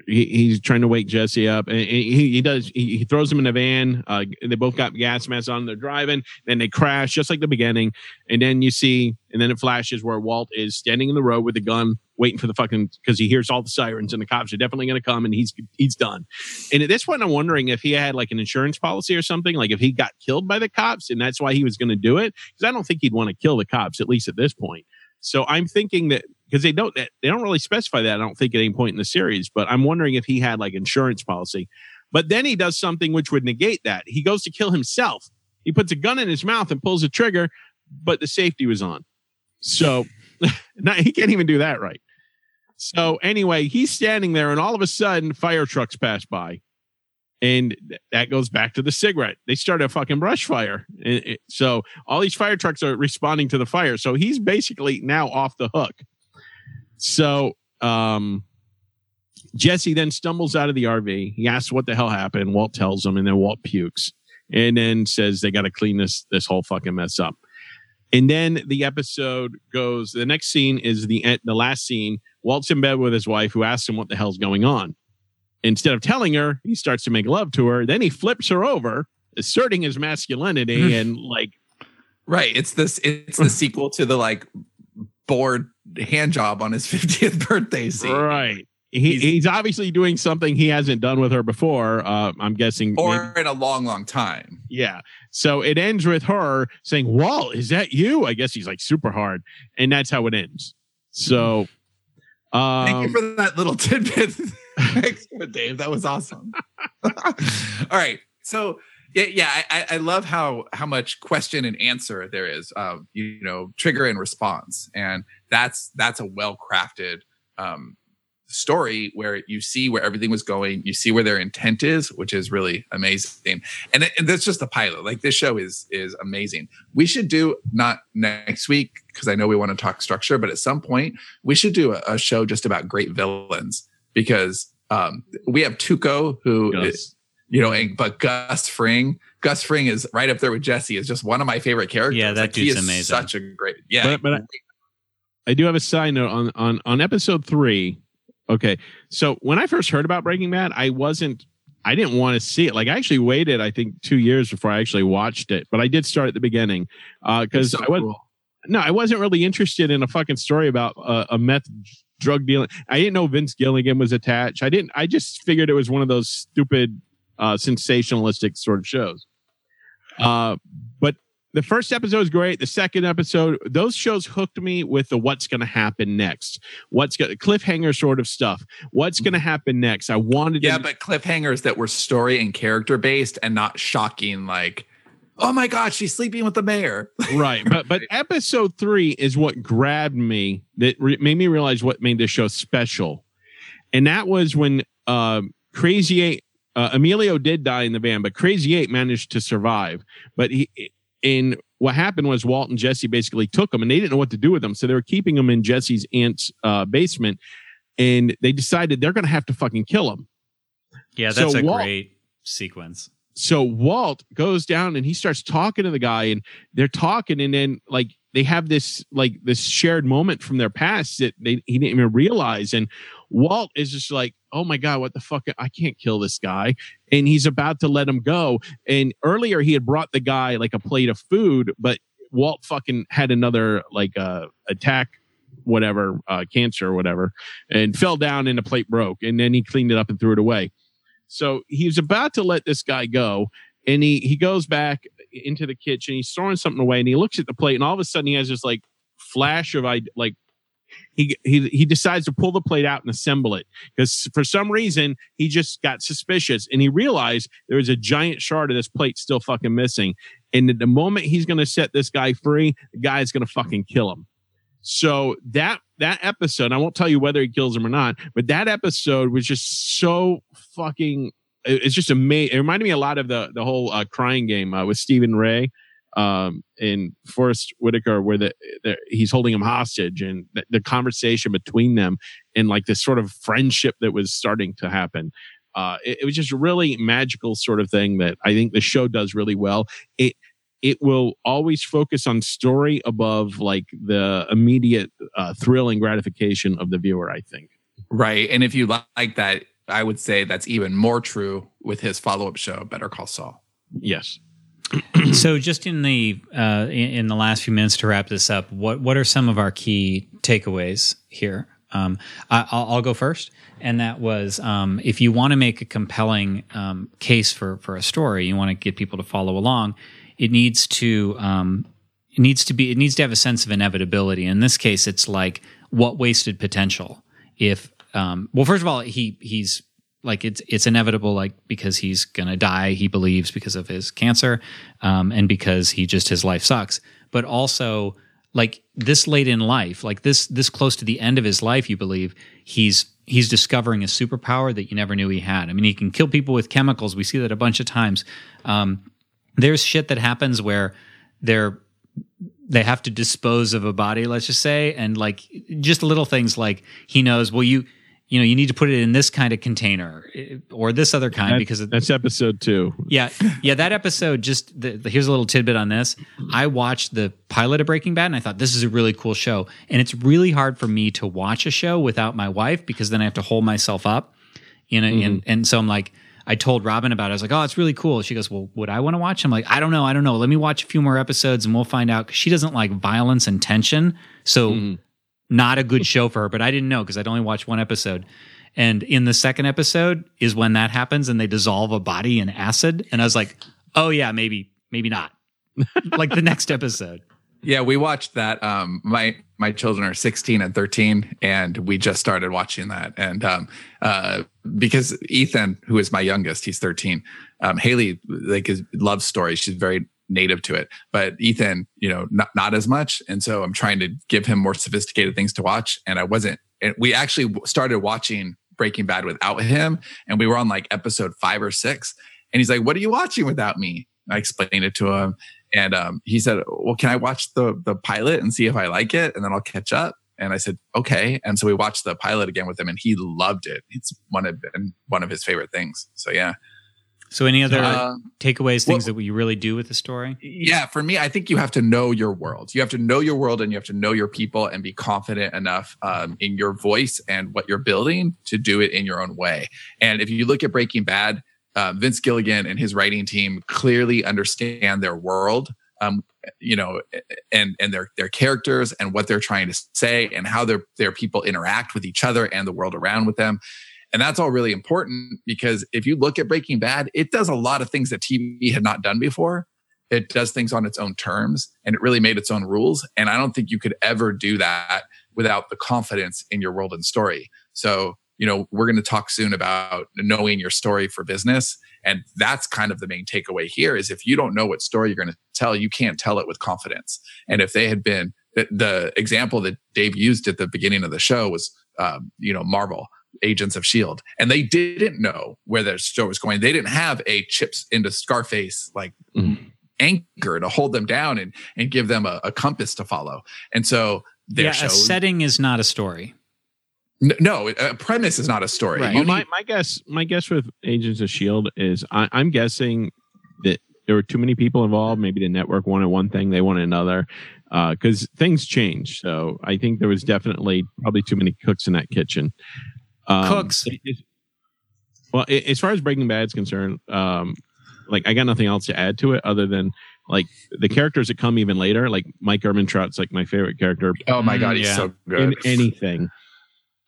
Speaker 4: he, he's trying to wake Jesse up, and he, he does. He, he throws him in a van. Uh, they both got gas masks on. They're driving. Then they crash, just like the beginning. And then you see, and then it flashes where Walt is standing in the road with a gun, waiting for the fucking because he hears all the sirens and the cops are definitely going to come, and he's he's done. And at this point, I'm wondering if he had like an insurance policy or something, like if he got killed by the cops, and that's why he was going to do it. Because I don't think he'd want to kill the cops, at least at this point. So I'm thinking that because they don't they don't really specify that. I don't think at any point in the series, but I'm wondering if he had like insurance policy. But then he does something which would negate that. He goes to kill himself. He puts a gun in his mouth and pulls the trigger, but the safety was on. So he can't even do that right. So anyway, he's standing there, and all of a sudden, fire trucks pass by, and that goes back to the cigarette. They start a fucking brush fire, so all these fire trucks are responding to the fire. So he's basically now off the hook. So um, Jesse then stumbles out of the RV. He asks what the hell happened. Walt tells him, and then Walt pukes, and then says they got to clean this this whole fucking mess up. And then the episode goes. The next scene is the the last scene. Walt's in bed with his wife, who asks him what the hell's going on. Instead of telling her, he starts to make love to her. Then he flips her over, asserting his masculinity and like.
Speaker 3: Right. It's this. It's the sequel to the like bored hand job on his 50th birthday scene.
Speaker 4: Right. He, he's, he's, obviously doing something he hasn't done with her before. Uh, I'm guessing,
Speaker 3: or maybe. in a long, long time.
Speaker 4: Yeah. So it ends with her saying, "Walt, is that you?" I guess he's like super hard, and that's how it ends. So,
Speaker 3: um, thank you um, for that little tidbit, Dave. That was awesome. All right. So yeah, yeah, I, I love how how much question and answer there is. Um, you, you know, trigger and response, and that's that's a well crafted um, story where you see where everything was going, you see where their intent is, which is really amazing. And, and that's just the pilot. Like this show is is amazing. We should do not next week because I know we want to talk structure, but at some point we should do a, a show just about great villains because um, we have Tuco who. Is, you know, and, but Gus Fring, Gus Fring is right up there with Jesse. Is just one of my favorite characters.
Speaker 2: Yeah, that like, dude's amazing.
Speaker 3: Such a great. Yeah,
Speaker 4: but, but I, I, do have a side note on on on episode three. Okay. So when I first heard about Breaking Bad, I wasn't I didn't want to see it. Like I actually waited, I think, two years before I actually watched it. But I did start at the beginning because uh, so I was cool. no, I wasn't really interested in a fucking story about uh, a meth drug dealing. I didn't know Vince Gilligan was attached. I didn't. I just figured it was one of those stupid, uh, sensationalistic sort of shows. Uh, but the first episode is great. The second episode, those shows hooked me with the what's going to happen next. What's going cliffhanger sort of stuff. What's going to happen next? I wanted
Speaker 3: yeah, to, but cliffhangers that were story and character based and not shocking. Like, oh my god, she's sleeping with the mayor.
Speaker 4: right, but but episode three is what grabbed me. That re- made me realize what made this show special, and that was when uh, Crazy Eight. Uh, Emilio did die in the van, but Crazy Eight managed to survive. But he in what happened was Walt and Jesse basically took them and they didn't know what to do with them. So they were keeping them in Jesse's aunt's uh, basement and they decided they're going to have to fucking kill him.
Speaker 2: Yeah, that's so a Walt, great sequence.
Speaker 4: So Walt goes down and he starts talking to the guy and they're talking and then like they have this like this shared moment from their past that they he didn't even realize and Walt is just like, oh my God, what the fuck? I can't kill this guy. And he's about to let him go. And earlier he had brought the guy like a plate of food, but Walt fucking had another like uh, attack, whatever, uh, cancer or whatever, and fell down and the plate broke. And then he cleaned it up and threw it away. So he's about to let this guy go. And he, he goes back into the kitchen. He's throwing something away and he looks at the plate and all of a sudden he has this like flash of like he he he decides to pull the plate out and assemble it because for some reason he just got suspicious and he realized there was a giant shard of this plate still fucking missing. And the moment he's going to set this guy free, the guy is going to fucking kill him. So that that episode, I won't tell you whether he kills him or not, but that episode was just so fucking. It's just amazing. It reminded me a lot of the the whole uh, crying game uh, with Stephen Rea um, in Forest Whitaker, where the, the, he's holding him hostage, and the, the, conversation between them, and like this sort of friendship that was starting to happen. Uh, it, it, was just a really magical sort of thing that I think the show does really well. It it will always focus on story above like the immediate uh, thrill and gratification of the viewer. I think.
Speaker 3: Right, and if you like that, I would say that's even more true with his follow up show, Better Call Saul.
Speaker 4: Yes
Speaker 2: so just in the uh, in, in, the last few minutes to wrap this up, what what are some of our key takeaways here? Um, I, will go first, and that was um, if you want to make a compelling um, case for for a story, you want to get people to follow along. It needs to um, it needs to be it needs to have a sense of inevitability. In this case, it's like what wasted potential. If um, well, first of all, he he's like it's it's inevitable like because he's gonna die he believes because of his cancer um, and because he just his life sucks but also like this late in life, like this this close to the end of his life, you believe he's he's discovering a superpower that you never knew he had. I mean, he can kill people with chemicals. We see that a bunch of times. Um, there's shit that happens where they're they have to dispose of a body, let's just say, and like just little things like he knows, well, you you know, you need to put it in this kind of container eh, or this other kind
Speaker 4: That-
Speaker 2: because
Speaker 4: that's episode two.
Speaker 2: yeah, yeah. That episode just the, the- here's a little tidbit on this. I watched the pilot of Breaking Bad, and I thought this is a really cool show. And it's really hard for me to watch a show without my wife because then I have to hold myself up, you know. And and so I'm like, I told Robin about it. I was like, oh, it's really cool. She goes, well, would I want to watch? I'm like, I don't know, I don't know. Let me watch a few more episodes, and we'll find out. 'Cause she doesn't like violence and tension, so mm-hmm. not a good show for her. But I didn't know because I'd only watched one episode. And in the second episode is when that happens and they dissolve a body in acid. And I was like, oh, yeah, maybe, maybe not. like the next episode.
Speaker 3: Yeah, we watched that. Um, my my children are 16 and 13, and we just started watching that. And um, uh, because Ethan, who is my youngest, he's 13. Um, Haley like is, loves stories. She's very native to it, but Ethan, you know, not not as much. And so I'm trying to give him more sophisticated things to watch. And I wasn't. And we actually started watching Breaking Bad without him, and we were on like episode five or six. And he's like, "What are you watching without me?" I explained it to him, and um, he said, "Well, can I watch the the pilot and see if I like it, and then I'll catch up." And I said, "Okay." And so we watched the pilot again with him, and he loved it. It's one of one of his favorite things. So yeah,
Speaker 2: So, any other
Speaker 3: Uh,
Speaker 2: takeaways, things
Speaker 3: well-
Speaker 2: that you really do with the story?
Speaker 3: yeah. For me, I think you have to know your world. You have to know your world, and you have to know your people, and be confident enough um, in your voice and what you're building to do it in your own way. And if you look at Breaking Bad, uh, Vince Gilligan and his writing team clearly understand their world. Um, you know, and and their their characters and what they're trying to say and how their their people interact with each other and the world around with them. And that's all really important because if you look at Breaking Bad, it does a lot of things that TV had not done before. It does things on its own terms and it really made its own rules. And I don't think you could ever do that without the confidence in your world and story. So, you know, we're going to talk soon about knowing your story for business. And that's kind of the main takeaway here is if you don't know what story you're going to tell, you can't tell it with confidence. And if they had been the, the example that Dave used at the beginning of the show was, um, you know, Marvel. Agents of Shield, and they didn't know where their show was going. They didn't have a chips into Scarface like
Speaker 4: Mhm.
Speaker 3: anchor to hold them down and and give them a, a compass to follow. And so their
Speaker 2: yeah,
Speaker 3: show,
Speaker 2: a setting is not a story.
Speaker 3: N- no, a premise is not a story.
Speaker 2: Right.
Speaker 4: Well, my, my guess, my guess with Agents of Shield is I, I'm guessing that there were too many people involved. Maybe the network wanted one thing, they wanted another, because things change. So I think there was definitely probably too many cooks in that kitchen. Um,
Speaker 2: Cooks.
Speaker 4: it- it- well, a- as far as Breaking Bad is concerned, um, like I got nothing else to add to it other than like the characters that come even later. Like Mike Ehrmantraut's like my favorite character
Speaker 3: oh my
Speaker 2: Mm,
Speaker 3: god, he's
Speaker 2: yeah.
Speaker 3: so good.
Speaker 4: in anything.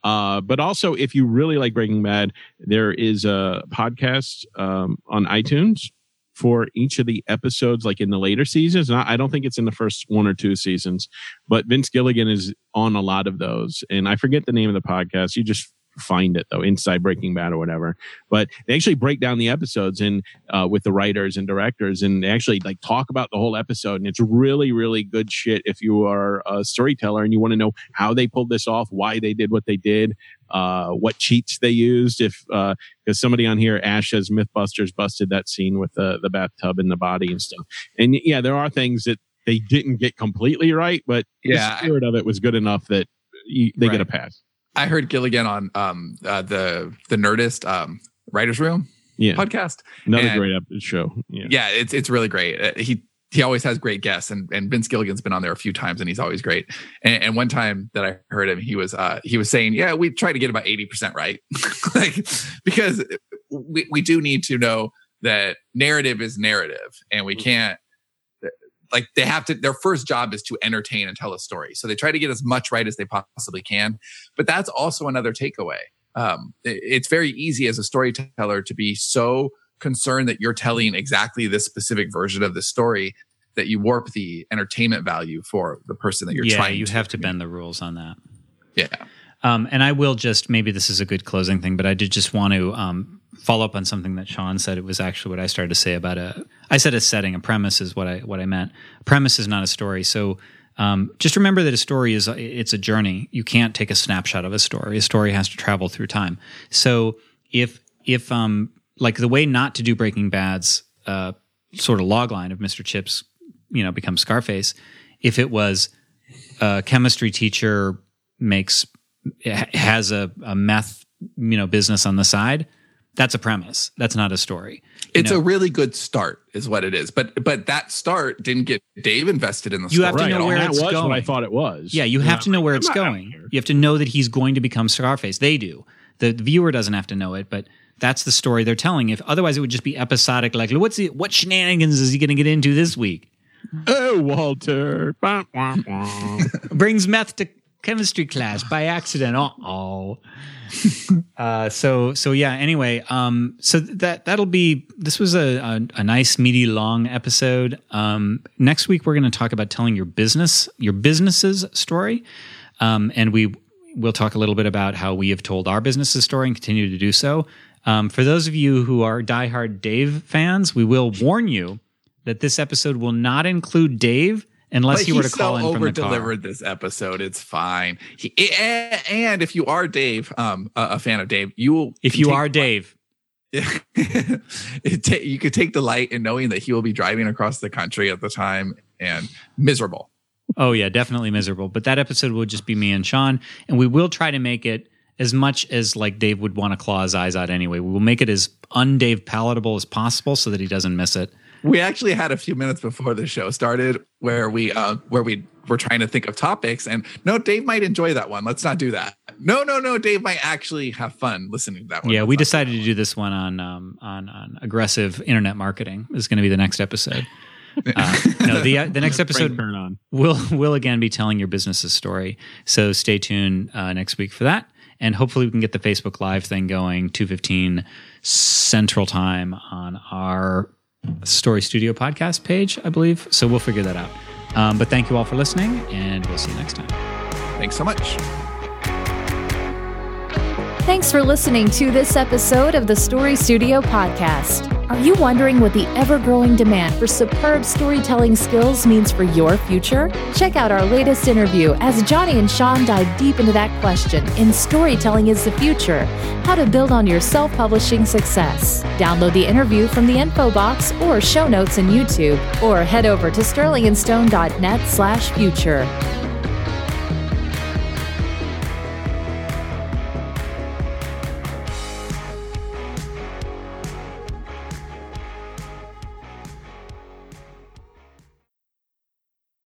Speaker 4: Uh, but also, if you really like Breaking Bad, there is a podcast um, on iTunes for each of the episodes, like in the later seasons. Not, I don't think it's in the first one or two seasons, but Vince Gilligan is on a lot of those. And I forget the name of the podcast. You just find it though, Inside Breaking Bad or whatever. But they actually break down the episodes and uh, with the writers and directors, and they actually like talk about the whole episode. And it's really, really good shit if you are a storyteller and you want to know how they pulled this off, why they did what they did, uh, what cheats they used. If because somebody on here, Ash says MythBusters busted that scene with the the bathtub and the body and stuff. And yeah, there are things that they didn't get completely right, but
Speaker 3: Yeah.
Speaker 4: the spirit of it was good enough that you, they get a pass.
Speaker 3: I heard Gilligan on um uh, the the Nerdist um writers room
Speaker 4: Yeah,
Speaker 3: podcast.
Speaker 4: another
Speaker 3: and-
Speaker 4: great episode show. Yeah.
Speaker 3: Yeah, it's it's really great. Uh, he he always has great guests, and and Vince Gilligan's been on there a few times, and he's always great. And, and one time that I heard him, he was uh he was saying, yeah, we try to get about eighty percent right, like because we we do need to know that narrative is narrative, and we can't. Like they have to, their first job is to entertain and tell a story. So they try to get as much right as they possibly can. But that's also another takeaway. Um, it- it's very easy as a storyteller to be so concerned that you're telling exactly this specific version of the story that you warp the entertainment value for the person that you're trying
Speaker 2: yeah,
Speaker 3: trying
Speaker 2: you
Speaker 3: to
Speaker 2: have to bend the rules on that.
Speaker 3: yeah
Speaker 2: Um, and I will just maybe this is a good closing thing, but I did just want to um, follow up on something that Sean said. It was actually what I started to say about a. I said a setting, a premise is what I what I meant. A premise is not a story. So Um, just remember that a story is it's a journey. You can't take a snapshot of a story. A story has to travel through time. So if if um like the way not to do Breaking Bad's uh, sort of logline of Mr. Chips, you know, becomes Scarface. If it was a chemistry teacher makes has a, a meth you know business on the side, that's a premise. That's not a story.
Speaker 3: It's
Speaker 2: know?
Speaker 3: a really good start, is what it is. But but that start didn't get Dave invested in the
Speaker 2: you
Speaker 3: story.
Speaker 2: have to
Speaker 4: Right,
Speaker 2: know where
Speaker 4: that
Speaker 2: it's
Speaker 4: was
Speaker 2: going.
Speaker 4: what I thought it was.
Speaker 2: Yeah, you have to know where
Speaker 4: I'm
Speaker 2: it's
Speaker 4: not- I don't
Speaker 2: going. You have to know that he's going to become Scarface. They do. The viewer doesn't have to know it, but that's the story they're telling. If otherwise, it would just be episodic. Like, what's he, what shenanigans is he going to get into this week?
Speaker 4: Oh, Walter. Bah, wah, wah.
Speaker 2: Brings meth to chemistry class by accident. Uh oh. uh, so so yeah. Anyway, um, so that that'll be. This was a a, a nice meaty long episode. Um, next week we're going to talk about telling your business your business's story, um, and we we'll talk a little bit about how we have told our business's story and continue to do so. Um, for those of you who are diehard Dave fans, we will warn you that this episode will not include Dave unless
Speaker 3: But
Speaker 2: you were to call
Speaker 3: so
Speaker 2: in
Speaker 3: over delivered this episode. It's fine. He, and, if you are Dave, um, a, fan of Dave, you will.
Speaker 2: If you are Dave,
Speaker 3: ta- you could take delight in knowing that he will be driving across the country at the time and miserable.
Speaker 2: oh yeah, definitely miserable. But that episode will just be me and Sean, and we will try to make it as much as like Dave would want to claw his eyes out anyway. We will make it as undave palatable as possible so that he doesn't miss it.
Speaker 3: We actually had a few minutes before the show started where we uh where we were trying to think of topics and no Dave might enjoy that one. Let's not do that. No, no, no, Dave might actually have fun listening to that one.
Speaker 2: Yeah,
Speaker 3: Let's
Speaker 2: we decided to do this one on um, on on aggressive internet marketing. This is going to be the next episode. Uh, no, the uh, the next episode
Speaker 4: turn on.
Speaker 2: we'll we'll again be telling your business's story. So stay tuned uh, next week for that, and hopefully we can get the Facebook Live thing going two fifteen Central Time on our Story Studio podcast page, I believe. So we'll figure that out. Um, but thank you all for listening, and we'll see you next time.
Speaker 3: Thanks so much.
Speaker 1: Thanks for listening to this episode of the Story Studio podcast. Are you wondering what the ever growing demand for superb storytelling skills means for your future? Check out our latest interview as Johnny and Sean dive deep into that question in Storytelling is the Future How to Build on Your Self Publishing Success. Download the interview from the info box or show notes in YouTube, or head over to sterlingandstone.net slash future.